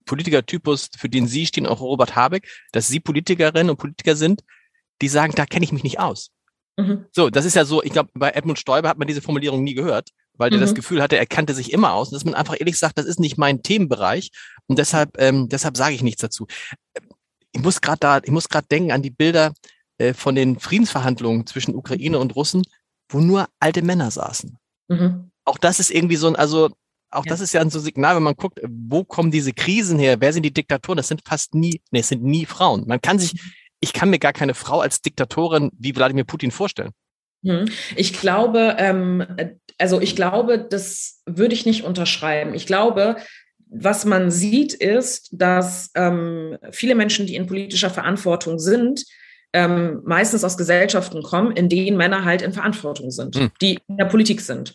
S2: Politikertypus, für den Sie stehen, auch Robert Habeck, dass Sie Politikerinnen und Politiker sind, die sagen, da kenne ich mich nicht aus. Mhm. So, das ist ja so, ich glaube, bei Edmund Stoiber hat man diese Formulierung nie gehört weil der das mhm. Gefühl hatte, er kannte sich immer aus und dass man einfach ehrlich sagt, das ist nicht mein Themenbereich und deshalb, ähm, deshalb sage ich nichts dazu. Ich muss gerade da, ich muss gerade denken an die Bilder äh, von den Friedensverhandlungen zwischen Ukraine und Russen, wo nur alte Männer saßen. Mhm. Auch das ist irgendwie so ein, also auch ja. das ist ja so ein Signal, wenn man guckt, wo kommen diese Krisen her? Wer sind die Diktatoren? Das sind fast nie, nee, es sind nie Frauen. Man kann sich, ich kann mir gar keine Frau als Diktatorin wie Wladimir Putin vorstellen.
S3: Mhm. Ich glaube, ähm, also ich glaube, das würde ich nicht unterschreiben. Ich glaube, was man sieht, ist, dass ähm, viele Menschen, die in politischer Verantwortung sind, ähm, meistens aus Gesellschaften kommen, in denen Männer halt in Verantwortung sind, hm. die in der Politik sind.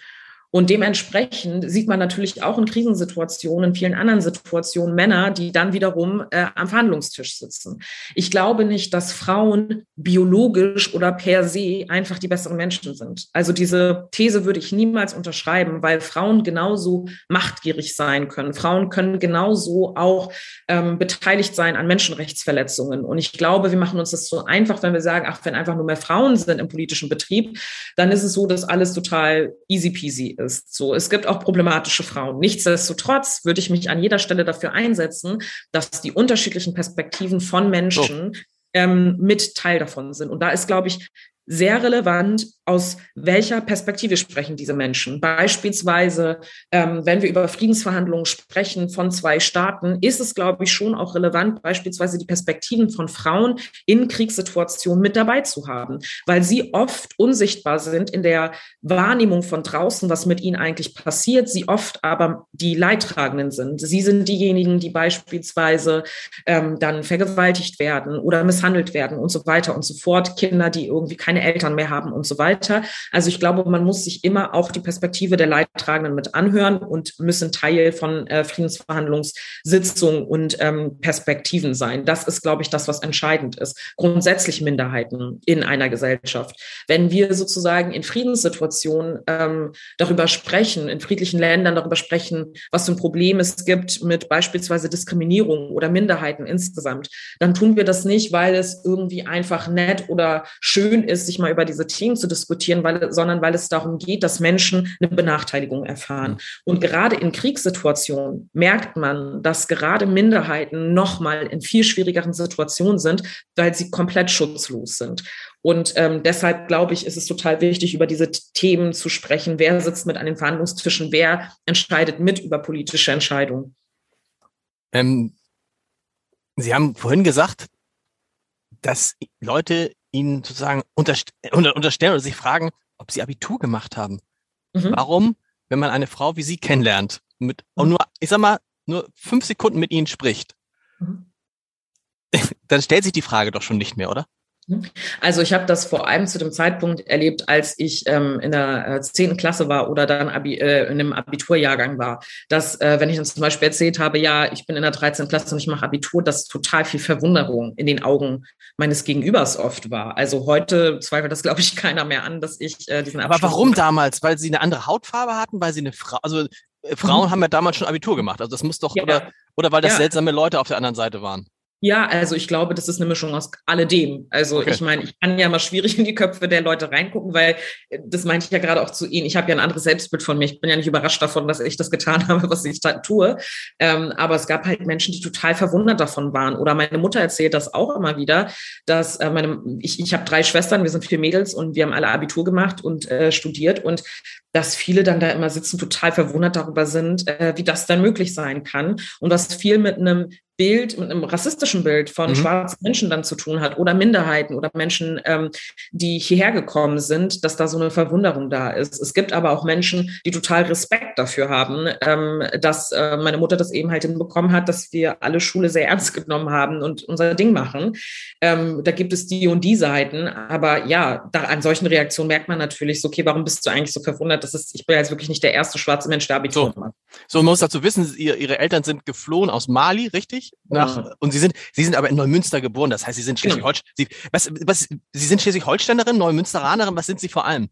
S3: Und dementsprechend sieht man natürlich auch in Krisensituationen, in vielen anderen Situationen Männer, die dann wiederum äh, am Verhandlungstisch sitzen. Ich glaube nicht, dass Frauen biologisch oder per se einfach die besseren Menschen sind. Also diese These würde ich niemals unterschreiben, weil Frauen genauso machtgierig sein können. Frauen können genauso auch ähm, beteiligt sein an Menschenrechtsverletzungen. Und ich glaube, wir machen uns das so einfach, wenn wir sagen, ach, wenn einfach nur mehr Frauen sind im politischen Betrieb, dann ist es so, dass alles total easy peasy ist. So, es gibt auch problematische Frauen. Nichtsdestotrotz würde ich mich an jeder Stelle dafür einsetzen, dass die unterschiedlichen Perspektiven von Menschen oh. ähm, mit Teil davon sind. Und da ist, glaube ich, sehr relevant, aus welcher Perspektive sprechen diese Menschen. Beispielsweise, ähm, wenn wir über Friedensverhandlungen sprechen von zwei Staaten, ist es, glaube ich, schon auch relevant, beispielsweise die Perspektiven von Frauen in Kriegssituationen mit dabei zu haben, weil sie oft unsichtbar sind in der Wahrnehmung von draußen, was mit ihnen eigentlich passiert, sie oft aber die Leidtragenden sind. Sie sind diejenigen, die beispielsweise ähm, dann vergewaltigt werden oder misshandelt werden und so weiter und so fort. Kinder, die irgendwie keine keine Eltern mehr haben und so weiter. Also ich glaube, man muss sich immer auch die Perspektive der Leidtragenden mit anhören und müssen Teil von äh, Friedensverhandlungssitzungen und ähm, Perspektiven sein. Das ist, glaube ich, das, was entscheidend ist. Grundsätzlich Minderheiten in einer Gesellschaft. Wenn wir sozusagen in Friedenssituationen ähm, darüber sprechen, in friedlichen Ländern darüber sprechen, was für ein Problem es gibt mit beispielsweise Diskriminierung oder Minderheiten insgesamt, dann tun wir das nicht, weil es irgendwie einfach nett oder schön ist, sich mal über diese Themen zu diskutieren, weil, sondern weil es darum geht, dass Menschen eine Benachteiligung erfahren. Und gerade in Kriegssituationen merkt man, dass gerade Minderheiten nochmal in viel schwierigeren Situationen sind, weil sie komplett schutzlos sind. Und ähm, deshalb glaube ich, ist es total wichtig, über diese Themen zu sprechen. Wer sitzt mit an den Verhandlungstischen? Wer entscheidet mit über politische Entscheidungen?
S2: Ähm, Sie haben vorhin gesagt, dass Leute Ihnen sozusagen unterst unterstellen oder sich fragen, ob Sie Abitur gemacht haben. Mhm. Warum, wenn man eine Frau wie Sie kennenlernt, mit mhm. und nur, ich sag mal, nur fünf Sekunden mit Ihnen spricht, mhm. dann stellt sich die Frage doch schon nicht mehr, oder?
S3: Mhm. Also ich habe das vor allem zu dem Zeitpunkt erlebt, als ich ähm, in der zehnten äh, Klasse war oder dann Abi, äh, in einem Abiturjahrgang war. Dass, äh, wenn ich dann zum Beispiel erzählt habe, ja, ich bin in der 13. Klasse und ich mache Abitur, dass total viel Verwunderung in den Augen meines Gegenübers oft war. Also heute zweifelt das, glaube ich, keiner mehr an, dass ich äh, diesen
S2: Abschluss Aber warum damals? Weil sie eine andere Hautfarbe hatten, weil sie eine Frau, also äh, Frauen mhm. haben ja damals schon Abitur gemacht. Also das muss doch, ja. oder, oder weil das ja. seltsame Leute auf der anderen Seite waren.
S3: Ja, also ich glaube, das ist eine Mischung aus alledem. Also okay. ich meine, ich kann ja mal schwierig in die Köpfe der Leute reingucken, weil äh, das meinte ich ja gerade auch zu Ihnen. Ich habe ja ein anderes Selbstbild von mir. Ich bin ja nicht überrascht davon, dass ich das getan habe, was ich da tue. Ähm, aber es gab halt Menschen, die total verwundert davon waren. Oder meine Mutter erzählt das auch immer wieder, dass äh, meine, ich, ich habe drei Schwestern, wir sind vier Mädels und wir haben alle Abitur gemacht und äh, studiert. Und dass viele dann da immer sitzen, total verwundert darüber sind, äh, wie das dann möglich sein kann. Und was viel mit einem Bild, mit einem rassistischen Bild von mhm. schwarzen Menschen dann zu tun hat oder Minderheiten oder Menschen, ähm, die hierher gekommen sind, dass da so eine Verwunderung da ist. Es gibt aber auch Menschen, die total Respekt dafür haben, ähm, dass äh, meine Mutter das eben halt hinbekommen hat, dass wir alle Schule sehr ernst genommen haben und unser Ding machen. Ähm, da gibt es die und die Seiten, aber ja, da, an solchen Reaktionen merkt man natürlich so, okay, warum bist du eigentlich so verwundert? Das ist, ich bin jetzt wirklich nicht der erste schwarze Mensch, der Abitur
S2: so. macht. So, man muss dazu wissen, ihr, ihre Eltern sind geflohen aus Mali, richtig? Nach, ja. Und Sie sind, Sie sind aber in Neumünster geboren, das heißt, Sie sind Schleswig-Holstein. Sie, was, was, Sie sind Schleswig-Holsteinerin, Neumünsteranerin, was sind Sie vor allem?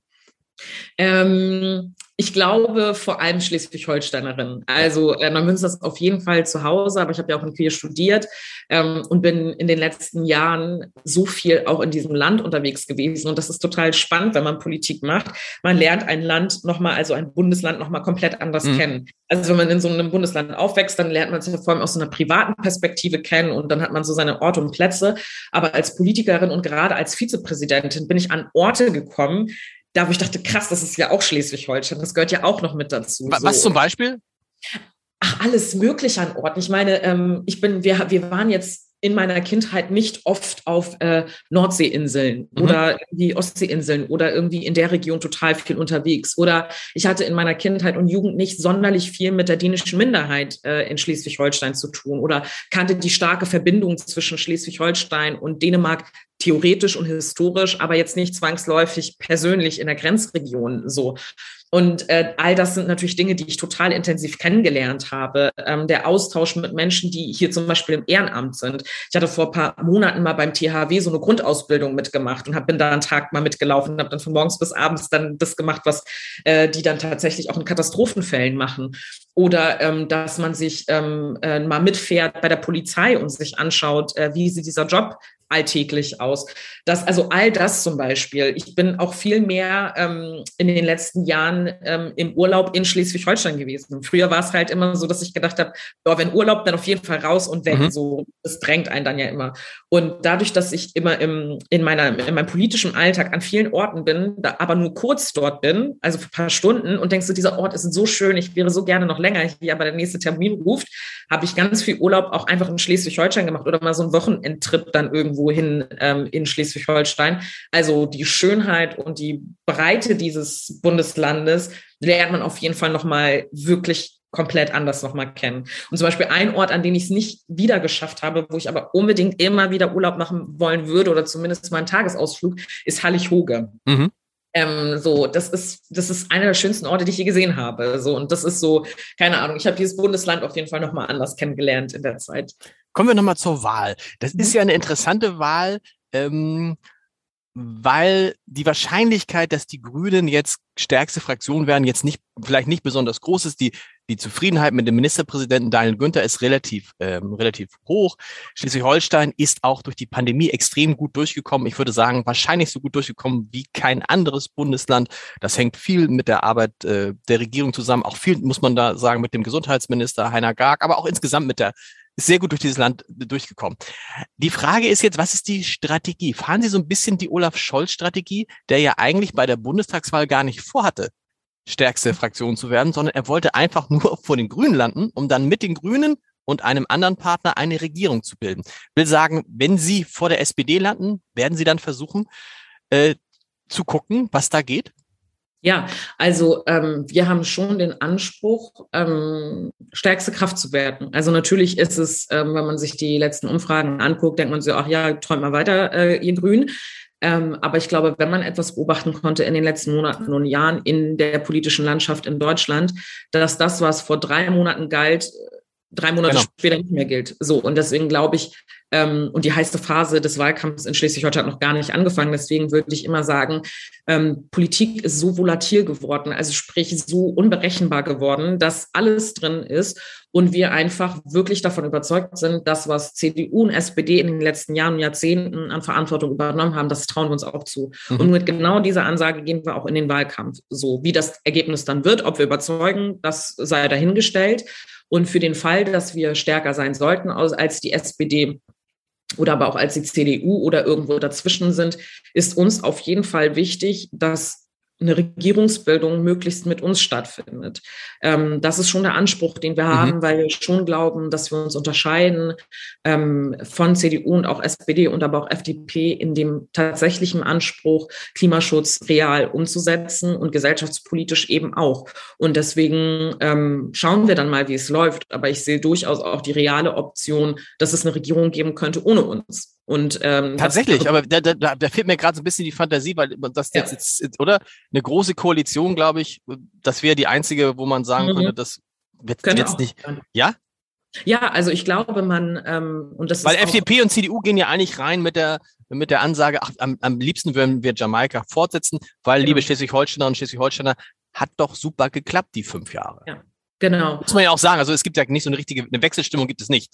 S3: Ähm, ich glaube vor allem Schleswig-Holsteinerin. Also äh, Neumünster ist auf jeden Fall zu Hause, aber ich habe ja auch in Queer studiert ähm, und bin in den letzten Jahren so viel auch in diesem Land unterwegs gewesen. Und das ist total spannend, wenn man Politik macht. Man lernt ein Land nochmal, also ein Bundesland nochmal komplett anders mhm. kennen. Also wenn man in so einem Bundesland aufwächst, dann lernt man es ja vor allem aus so einer privaten Perspektive kennen und dann hat man so seine Orte und Plätze. Aber als Politikerin und gerade als Vizepräsidentin bin ich an Orte gekommen, da wo ich dachte, krass, das ist ja auch Schleswig-Holstein, das gehört ja auch noch mit dazu.
S2: Was so. zum Beispiel?
S3: Ach, alles Mögliche an Orten. Ich meine, ähm, ich bin, wir, wir waren jetzt in meiner Kindheit nicht oft auf äh, Nordseeinseln mhm. oder die Ostseeinseln oder irgendwie in der Region total viel unterwegs. Oder ich hatte in meiner Kindheit und Jugend nicht sonderlich viel mit der dänischen Minderheit äh, in Schleswig-Holstein zu tun oder kannte die starke Verbindung zwischen Schleswig-Holstein und Dänemark theoretisch und historisch, aber jetzt nicht zwangsläufig persönlich in der Grenzregion so. Und äh, all das sind natürlich Dinge, die ich total intensiv kennengelernt habe. Ähm, der Austausch mit Menschen, die hier zum Beispiel im Ehrenamt sind. Ich hatte vor ein paar Monaten mal beim THW so eine Grundausbildung mitgemacht und hab, bin da einen Tag mal mitgelaufen, habe dann von morgens bis abends dann das gemacht, was äh, die dann tatsächlich auch in Katastrophenfällen machen. Oder ähm, dass man sich ähm, äh, mal mitfährt bei der Polizei und sich anschaut, äh, wie sieht dieser Job alltäglich aus. Das, also all das zum Beispiel. Ich bin auch viel mehr ähm, in den letzten Jahren ähm, im Urlaub in Schleswig-Holstein gewesen. Früher war es halt immer so, dass ich gedacht habe, wenn Urlaub, dann auf jeden Fall raus und weg. Mhm. So, es drängt einen dann ja immer. Und dadurch, dass ich immer im, in, meiner, in meinem politischen Alltag an vielen Orten bin, da aber nur kurz dort bin, also für ein paar Stunden und denkst du, dieser Ort ist so schön, ich wäre so gerne noch länger hier, aber der nächste Termin ruft, habe ich ganz viel Urlaub auch einfach in Schleswig-Holstein gemacht oder mal so einen Wochenendtrip dann irgendwo hin ähm, in Schleswig-Holstein. Also die Schönheit und die Breite dieses Bundeslandes lernt man auf jeden Fall nochmal wirklich komplett anders nochmal kennen. Und zum Beispiel ein Ort, an den ich es nicht wieder geschafft habe, wo ich aber unbedingt immer wieder Urlaub machen wollen würde oder zumindest mal einen Tagesausflug, ist Hallig-Hoge. Mhm. Ähm, so, das ist, das ist einer der schönsten Orte, die ich je gesehen habe. So, und das ist so, keine Ahnung, ich habe dieses Bundesland auf jeden Fall nochmal anders kennengelernt in der Zeit.
S2: Kommen wir nochmal zur Wahl. Das ist mhm. ja eine interessante Wahl. Ähm, weil die Wahrscheinlichkeit, dass die Grünen jetzt stärkste Fraktion werden, jetzt nicht vielleicht nicht besonders groß ist. Die, die Zufriedenheit mit dem Ministerpräsidenten Daniel Günther ist relativ, ähm, relativ hoch. Schleswig-Holstein ist auch durch die Pandemie extrem gut durchgekommen. Ich würde sagen, wahrscheinlich so gut durchgekommen wie kein anderes Bundesland. Das hängt viel mit der Arbeit äh, der Regierung zusammen. Auch viel, muss man da sagen, mit dem Gesundheitsminister Heiner Garg, aber auch insgesamt mit der ist sehr gut durch dieses Land durchgekommen. Die Frage ist jetzt, was ist die Strategie? Fahren Sie so ein bisschen die Olaf Scholz-Strategie, der ja eigentlich bei der Bundestagswahl gar nicht vorhatte, stärkste Fraktion zu werden, sondern er wollte einfach nur vor den Grünen landen, um dann mit den Grünen und einem anderen Partner eine Regierung zu bilden. Will sagen, wenn Sie vor der SPD landen, werden Sie dann versuchen äh, zu gucken, was da geht?
S3: Ja, also ähm, wir haben schon den Anspruch, ähm, stärkste Kraft zu werden. Also natürlich ist es, ähm, wenn man sich die letzten Umfragen anguckt, denkt man so, ach ja, träumt mal weiter, äh, ihr Grün. Ähm, aber ich glaube, wenn man etwas beobachten konnte in den letzten Monaten und Jahren in der politischen Landschaft in Deutschland, dass das, was vor drei Monaten galt, drei Monate genau. später nicht mehr gilt. So, und deswegen glaube ich, ähm, und die heiße Phase des Wahlkampfs in Schleswig-Holstein hat noch gar nicht angefangen. Deswegen würde ich immer sagen, ähm, Politik ist so volatil geworden, also sprich so unberechenbar geworden, dass alles drin ist und wir einfach wirklich davon überzeugt sind, dass was CDU und SPD in den letzten Jahren und Jahrzehnten an Verantwortung übernommen haben, das trauen wir uns auch zu. Mhm. Und mit genau dieser Ansage gehen wir auch in den Wahlkampf. So wie das Ergebnis dann wird, ob wir überzeugen, das sei dahingestellt. Und für den Fall, dass wir stärker sein sollten als die SPD, oder aber auch als die CDU oder irgendwo dazwischen sind, ist uns auf jeden Fall wichtig, dass eine Regierungsbildung möglichst mit uns stattfindet. Ähm, das ist schon der Anspruch, den wir mhm. haben, weil wir schon glauben, dass wir uns unterscheiden ähm, von CDU und auch SPD und aber auch FDP in dem tatsächlichen Anspruch, Klimaschutz real umzusetzen und gesellschaftspolitisch eben auch. Und deswegen ähm, schauen wir dann mal, wie es läuft. Aber ich sehe durchaus auch die reale Option, dass es eine Regierung geben könnte ohne uns. Und
S2: ähm, tatsächlich, aber da, da, da fehlt mir gerade so ein bisschen die Fantasie, weil das ja. jetzt, jetzt, oder eine große Koalition, glaube ich, das wäre die einzige, wo man sagen mhm. könnte, das wird könnte jetzt nicht. Sein. Ja?
S3: Ja, also ich glaube, man ähm, und das
S2: weil FDP und CDU gehen ja eigentlich rein mit der mit der Ansage, ach, am, am liebsten würden wir Jamaika fortsetzen, weil genau. liebe Schleswig-Holsteiner und Schleswig-Holsteiner hat doch super geklappt die fünf Jahre.
S3: Ja. Genau.
S2: Muss man ja auch sagen. Also es gibt ja nicht so eine richtige, eine Wechselstimmung gibt es nicht.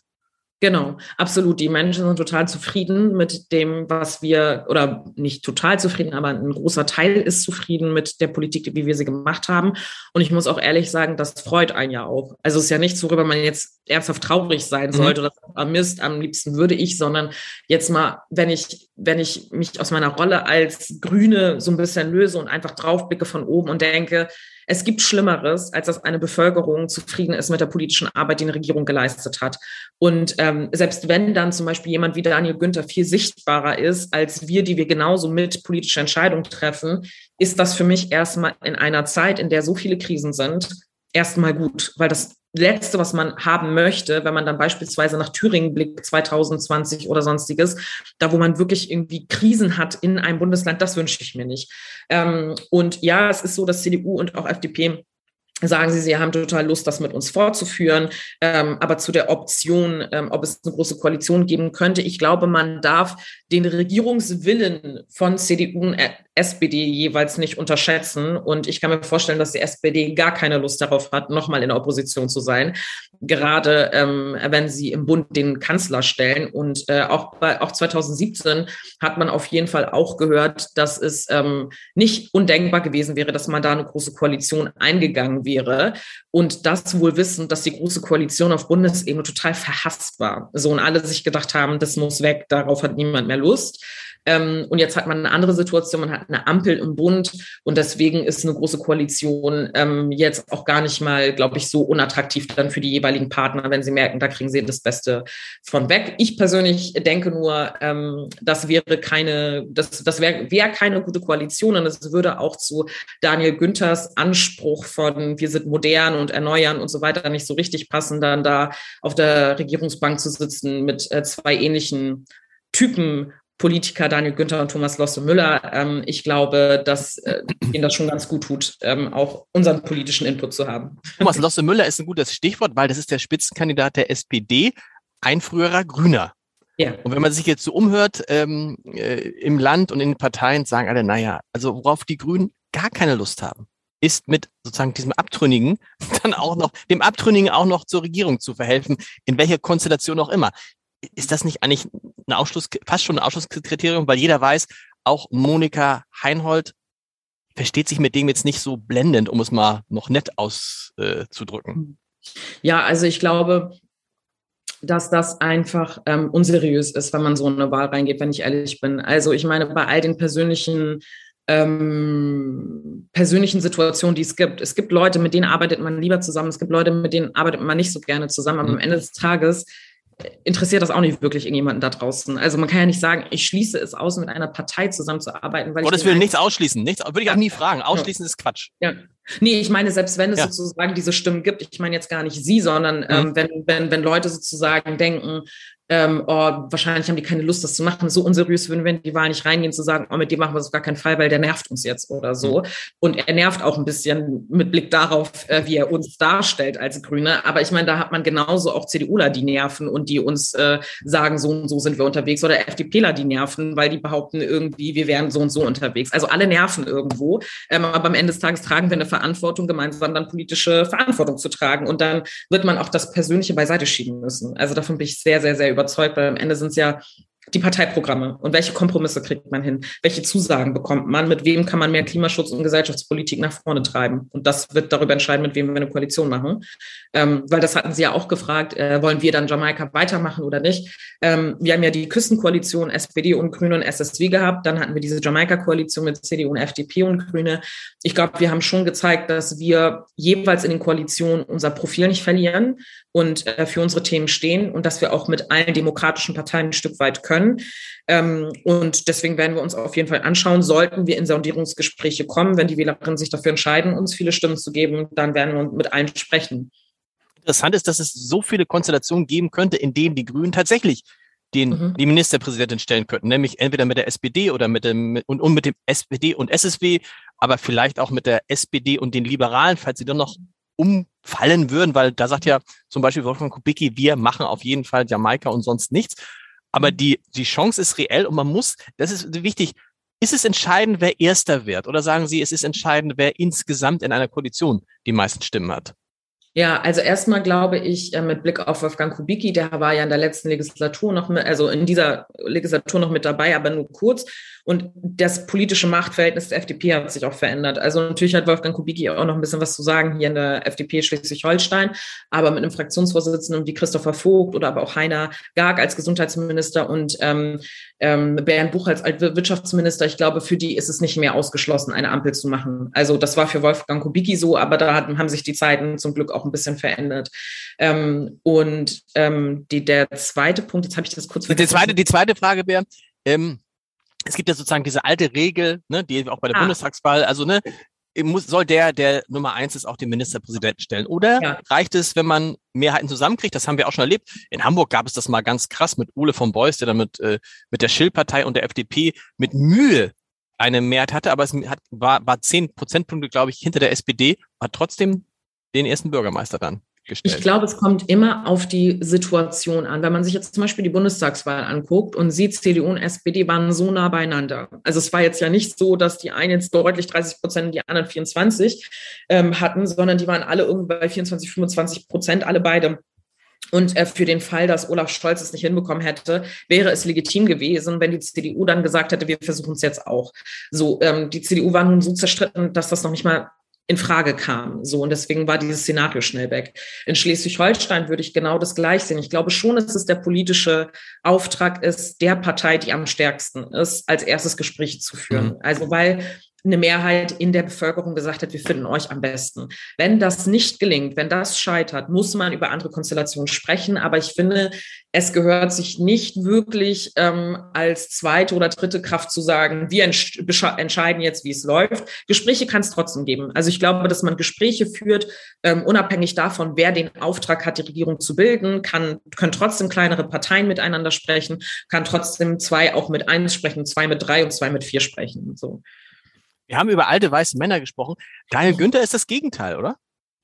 S3: Genau, absolut. Die Menschen sind total zufrieden mit dem, was wir, oder nicht total zufrieden, aber ein großer Teil ist zufrieden mit der Politik, wie wir sie gemacht haben. Und ich muss auch ehrlich sagen, das freut einen ja auch. Also es ist ja nichts, worüber man jetzt ernsthaft traurig sein mhm. sollte mhm. oder Mist, am liebsten würde ich, sondern jetzt mal, wenn ich, wenn ich mich aus meiner Rolle als Grüne so ein bisschen löse und einfach draufblicke von oben und denke, es gibt Schlimmeres, als dass eine Bevölkerung zufrieden ist mit der politischen Arbeit, die eine Regierung geleistet hat. Und ähm, selbst wenn dann zum Beispiel jemand wie Daniel Günther viel sichtbarer ist als wir, die wir genauso mit politische Entscheidungen treffen, ist das für mich erstmal in einer Zeit, in der so viele Krisen sind, erstmal gut, weil das Letzte, was man haben möchte, wenn man dann beispielsweise nach Thüringen blickt, 2020 oder sonstiges, da wo man wirklich irgendwie Krisen hat in einem Bundesland, das wünsche ich mir nicht. Ähm, und ja, es ist so, dass CDU und auch FDP sagen sie, sie haben total Lust, das mit uns fortzuführen. Ähm, aber zu der Option, ähm, ob es eine große Koalition geben könnte, ich glaube, man darf den Regierungswillen von CDU und SPD jeweils nicht unterschätzen. Und ich kann mir vorstellen, dass die SPD gar keine Lust darauf hat, nochmal in der Opposition zu sein. Gerade ähm, wenn sie im Bund den Kanzler stellen. Und äh, auch, bei, auch 2017 hat man auf jeden Fall auch gehört, dass es ähm, nicht undenkbar gewesen wäre, dass man da eine große Koalition eingegangen wäre. Und das wohl wissend, dass die große Koalition auf Bundesebene total verhasst war. So und alle sich gedacht haben, das muss weg, darauf hat niemand mehr Lust. Ähm, und jetzt hat man eine andere Situation, man hat eine Ampel im Bund und deswegen ist eine große Koalition ähm, jetzt auch gar nicht mal, glaube ich, so unattraktiv dann für die jeweiligen Partner, wenn sie merken, da kriegen sie das Beste von weg. Ich persönlich denke nur, ähm, das wäre keine, das, das wäre wär keine gute Koalition und es würde auch zu Daniel Günthers Anspruch von wir sind modern und erneuern und so weiter nicht so richtig passen, dann da auf der Regierungsbank zu sitzen mit äh, zwei ähnlichen Typen Politiker Daniel Günther und Thomas Losse Müller. Ähm, ich glaube, dass äh, ihnen das schon ganz gut tut, ähm, auch unseren politischen Input zu haben.
S2: Thomas Losse Müller ist ein gutes Stichwort, weil das ist der Spitzenkandidat der SPD, ein früherer Grüner. Ja. Und wenn man sich jetzt so umhört ähm, äh, im Land und in den Parteien, sagen alle, naja, also worauf die Grünen gar keine Lust haben, ist mit sozusagen diesem Abtrünnigen dann auch noch, dem Abtrünnigen auch noch zur Regierung zu verhelfen, in welcher Konstellation auch immer ist das nicht eigentlich ein Ausschluss, fast schon ein Ausschlusskriterium, weil jeder weiß, auch Monika Heinhold versteht sich mit dem jetzt nicht so blendend, um es mal noch nett auszudrücken.
S3: ja, also ich glaube, dass das einfach ähm, unseriös ist, wenn man so eine Wahl reingeht, wenn ich ehrlich bin. Also ich meine, bei all den persönlichen ähm, persönlichen Situationen, die es gibt. Es gibt Leute, mit denen arbeitet man lieber zusammen. Es gibt Leute, mit denen arbeitet man nicht so gerne zusammen. Aber mhm. am Ende des Tages interessiert das auch nicht wirklich irgendjemanden da draußen. Also man kann ja nicht sagen, ich schließe es aus, mit einer Partei zusammenzuarbeiten.
S2: Weil Gottes will nichts ausschließen. Nichts, würde ich auch nie fragen. Ausschließen ja. ist Quatsch.
S3: Ja. Nee, ich meine, selbst wenn es ja. sozusagen diese Stimmen gibt, ich meine jetzt gar nicht Sie, sondern mhm. ähm, wenn, wenn, wenn Leute sozusagen denken, ähm, oh, wahrscheinlich haben die keine Lust, das zu machen. So unseriös würden wir in die Wahl nicht reingehen, zu sagen, oh, mit dem machen wir es auf gar keinen Fall, weil der nervt uns jetzt oder so. Mhm. Und er nervt auch ein bisschen mit Blick darauf, äh, wie er uns darstellt als Grüne. Aber ich meine, da hat man genauso auch CDUler, die nerven und die uns äh, sagen, so und so sind wir unterwegs. Oder FDPler, die nerven, weil die behaupten irgendwie, wir wären so und so unterwegs. Also alle nerven irgendwo. Ähm, aber am Ende des Tages tragen wir eine Verantwortung, gemeinsam dann politische Verantwortung zu tragen. Und dann wird man auch das Persönliche beiseite schieben müssen. Also davon bin ich sehr, sehr, sehr überzeugt, weil am Ende sind es ja die Parteiprogramme und welche Kompromisse kriegt man hin? Welche Zusagen bekommt man? Mit wem kann man mehr Klimaschutz und Gesellschaftspolitik nach vorne treiben? Und das wird darüber entscheiden, mit wem wir eine Koalition machen. Ähm, weil das hatten Sie ja auch gefragt, äh, wollen wir dann Jamaika weitermachen oder nicht? Ähm, wir haben ja die Küstenkoalition SPD und Grüne und SSW gehabt. Dann hatten wir diese Jamaika-Koalition mit CDU und FDP und Grüne. Ich glaube, wir haben schon gezeigt, dass wir jeweils in den Koalitionen unser Profil nicht verlieren und äh, für unsere Themen stehen und dass wir auch mit allen demokratischen Parteien ein Stück weit können. Ähm, und deswegen werden wir uns auf jeden Fall anschauen, sollten wir in Sondierungsgespräche kommen, wenn die Wählerinnen sich dafür entscheiden, uns viele Stimmen zu geben, dann werden wir mit allen sprechen.
S2: Interessant ist, dass es so viele Konstellationen geben könnte, in denen die Grünen tatsächlich den mhm. die Ministerpräsidentin stellen könnten, nämlich entweder mit der SPD oder mit dem und, und mit dem SPD und SSW, aber vielleicht auch mit der SPD und den Liberalen, falls sie dann noch umfallen würden, weil da sagt ja zum Beispiel Wolfgang Kubicki, wir machen auf jeden Fall Jamaika und sonst nichts. Aber mhm. die, die Chance ist reell und man muss, das ist wichtig, ist es entscheidend, wer Erster wird? Oder sagen Sie, es ist entscheidend, wer insgesamt in einer Koalition die meisten Stimmen hat?
S3: Ja, also erstmal glaube ich, äh, mit Blick auf Wolfgang Kubicki, der war ja in der letzten Legislatur noch mit, also in dieser Legislatur noch mit dabei, aber nur kurz. Und das politische Machtverhältnis der FDP hat sich auch verändert. Also natürlich hat Wolfgang Kubicki auch noch ein bisschen was zu sagen hier in der FDP Schleswig-Holstein, aber mit einem Fraktionsvorsitzenden wie Christopher Vogt oder aber auch Heiner Garg als Gesundheitsminister und ähm, ähm, Bernd Buch als Wirtschaftsminister, ich glaube, für die ist es nicht mehr ausgeschlossen, eine Ampel zu machen. Also das war für Wolfgang Kubicki so, aber da haben sich die Zeiten zum Glück auch ein bisschen verändert. Ähm, und ähm, die, der zweite Punkt, jetzt habe ich das kurz
S2: vergessen. Die zweite, die zweite Frage wäre, ähm, es gibt ja sozusagen diese alte Regel, ne, die auch bei der ah. Bundestagswahl, also ne, muss, soll der, der Nummer eins ist, auch den Ministerpräsidenten stellen? Oder ja. reicht es, wenn man Mehrheiten zusammenkriegt? Das haben wir auch schon erlebt. In Hamburg gab es das mal ganz krass mit Ole von Beuys, der dann mit, äh, mit der Schill-Partei und der FDP mit Mühe eine Mehrheit hatte, aber es hat, war, war zehn Prozentpunkte, glaube ich, hinter der SPD, hat trotzdem den ersten Bürgermeister dann
S3: gestellt? Ich glaube, es kommt immer auf die Situation an. Wenn man sich jetzt zum Beispiel die Bundestagswahl anguckt und sieht, CDU und SPD waren so nah beieinander. Also es war jetzt ja nicht so, dass die einen jetzt deutlich 30 Prozent und die anderen 24 ähm, hatten, sondern die waren alle irgendwie bei 24, 25 Prozent, alle beide. Und äh, für den Fall, dass Olaf Scholz es nicht hinbekommen hätte, wäre es legitim gewesen, wenn die CDU dann gesagt hätte, wir versuchen es jetzt auch. So, ähm, die CDU war nun so zerstritten, dass das noch nicht mal in Frage kam. So und deswegen war dieses Szenario schnell weg. In Schleswig-Holstein würde ich genau das gleich sehen. Ich glaube schon, dass es der politische Auftrag ist, der Partei, die am stärksten ist, als erstes Gespräch zu führen. Mhm. Also weil eine Mehrheit in der Bevölkerung gesagt hat, wir finden euch am besten. Wenn das nicht gelingt, wenn das scheitert, muss man über andere Konstellationen sprechen. Aber ich finde, es gehört sich nicht wirklich ähm, als zweite oder dritte Kraft zu sagen, wir entsch entscheiden jetzt, wie es läuft. Gespräche kann es trotzdem geben. Also ich glaube, dass man Gespräche führt, ähm, unabhängig davon, wer den Auftrag hat, die Regierung zu bilden, kann, können trotzdem kleinere Parteien miteinander sprechen, kann trotzdem zwei auch mit eins sprechen, zwei mit drei und zwei mit vier sprechen. So.
S2: Wir haben über alte weiße Männer gesprochen. Daniel Günther ist das Gegenteil, oder?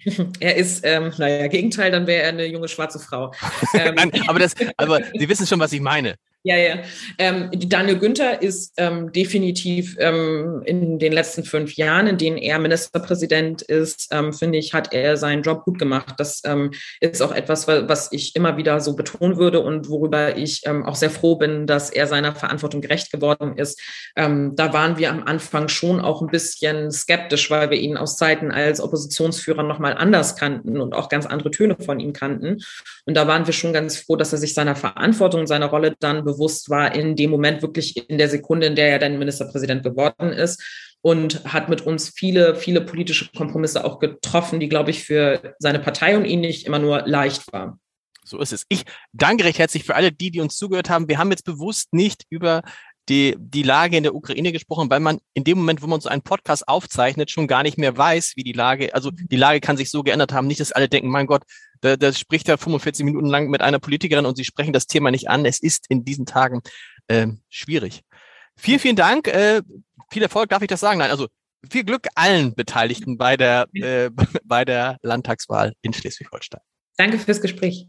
S3: Er ist, ähm, naja, Gegenteil, dann wäre er eine junge schwarze Frau.
S2: Ähm, Nein, aber das, aber Sie wissen schon, was ich meine.
S3: Ja, ja. Ähm, Daniel Günther ist ähm, definitiv ähm, in den letzten fünf Jahren, in denen er Ministerpräsident ist, ähm, finde ich, hat er seinen Job gut gemacht. Das ähm, ist auch etwas, was ich immer wieder so betonen würde und worüber ich ähm, auch sehr froh bin, dass er seiner Verantwortung gerecht geworden ist. da waren wir am Anfang schon auch ein bisschen skeptisch, weil wir ihn aus Zeiten als Oppositionsführer nochmal anders kannten und auch ganz andere Töne von ihm kannten. Und da waren wir schon ganz froh, dass er sich seiner Verantwortung, seiner Rolle dann bewusst bewusst war in dem Moment wirklich in der Sekunde, in der er dann Ministerpräsident geworden ist und hat mit uns viele, viele politische Kompromisse auch getroffen, die, glaube ich, für seine Partei und ihn nicht immer nur leicht waren.
S2: So ist es. Ich danke recht herzlich für alle die, die uns zugehört haben. Wir haben jetzt bewusst nicht über die, die Lage in der Ukraine gesprochen, weil man in dem Moment, wo man so einen Podcast aufzeichnet, schon gar nicht mehr weiß, wie die Lage, also die Lage kann sich so geändert haben. Nicht, dass alle denken, mein Gott, da, da spricht er 45 Minuten lang mit einer Politikerin und sie sprechen das Thema nicht an. Es ist in diesen Tagen äh, schwierig. Vielen, vielen Dank. Äh, viel Erfolg, darf ich das sagen? Nein, also viel Glück allen Beteiligten bei der, äh, bei der Landtagswahl in Schleswig-Holstein.
S3: Danke fürs Gespräch.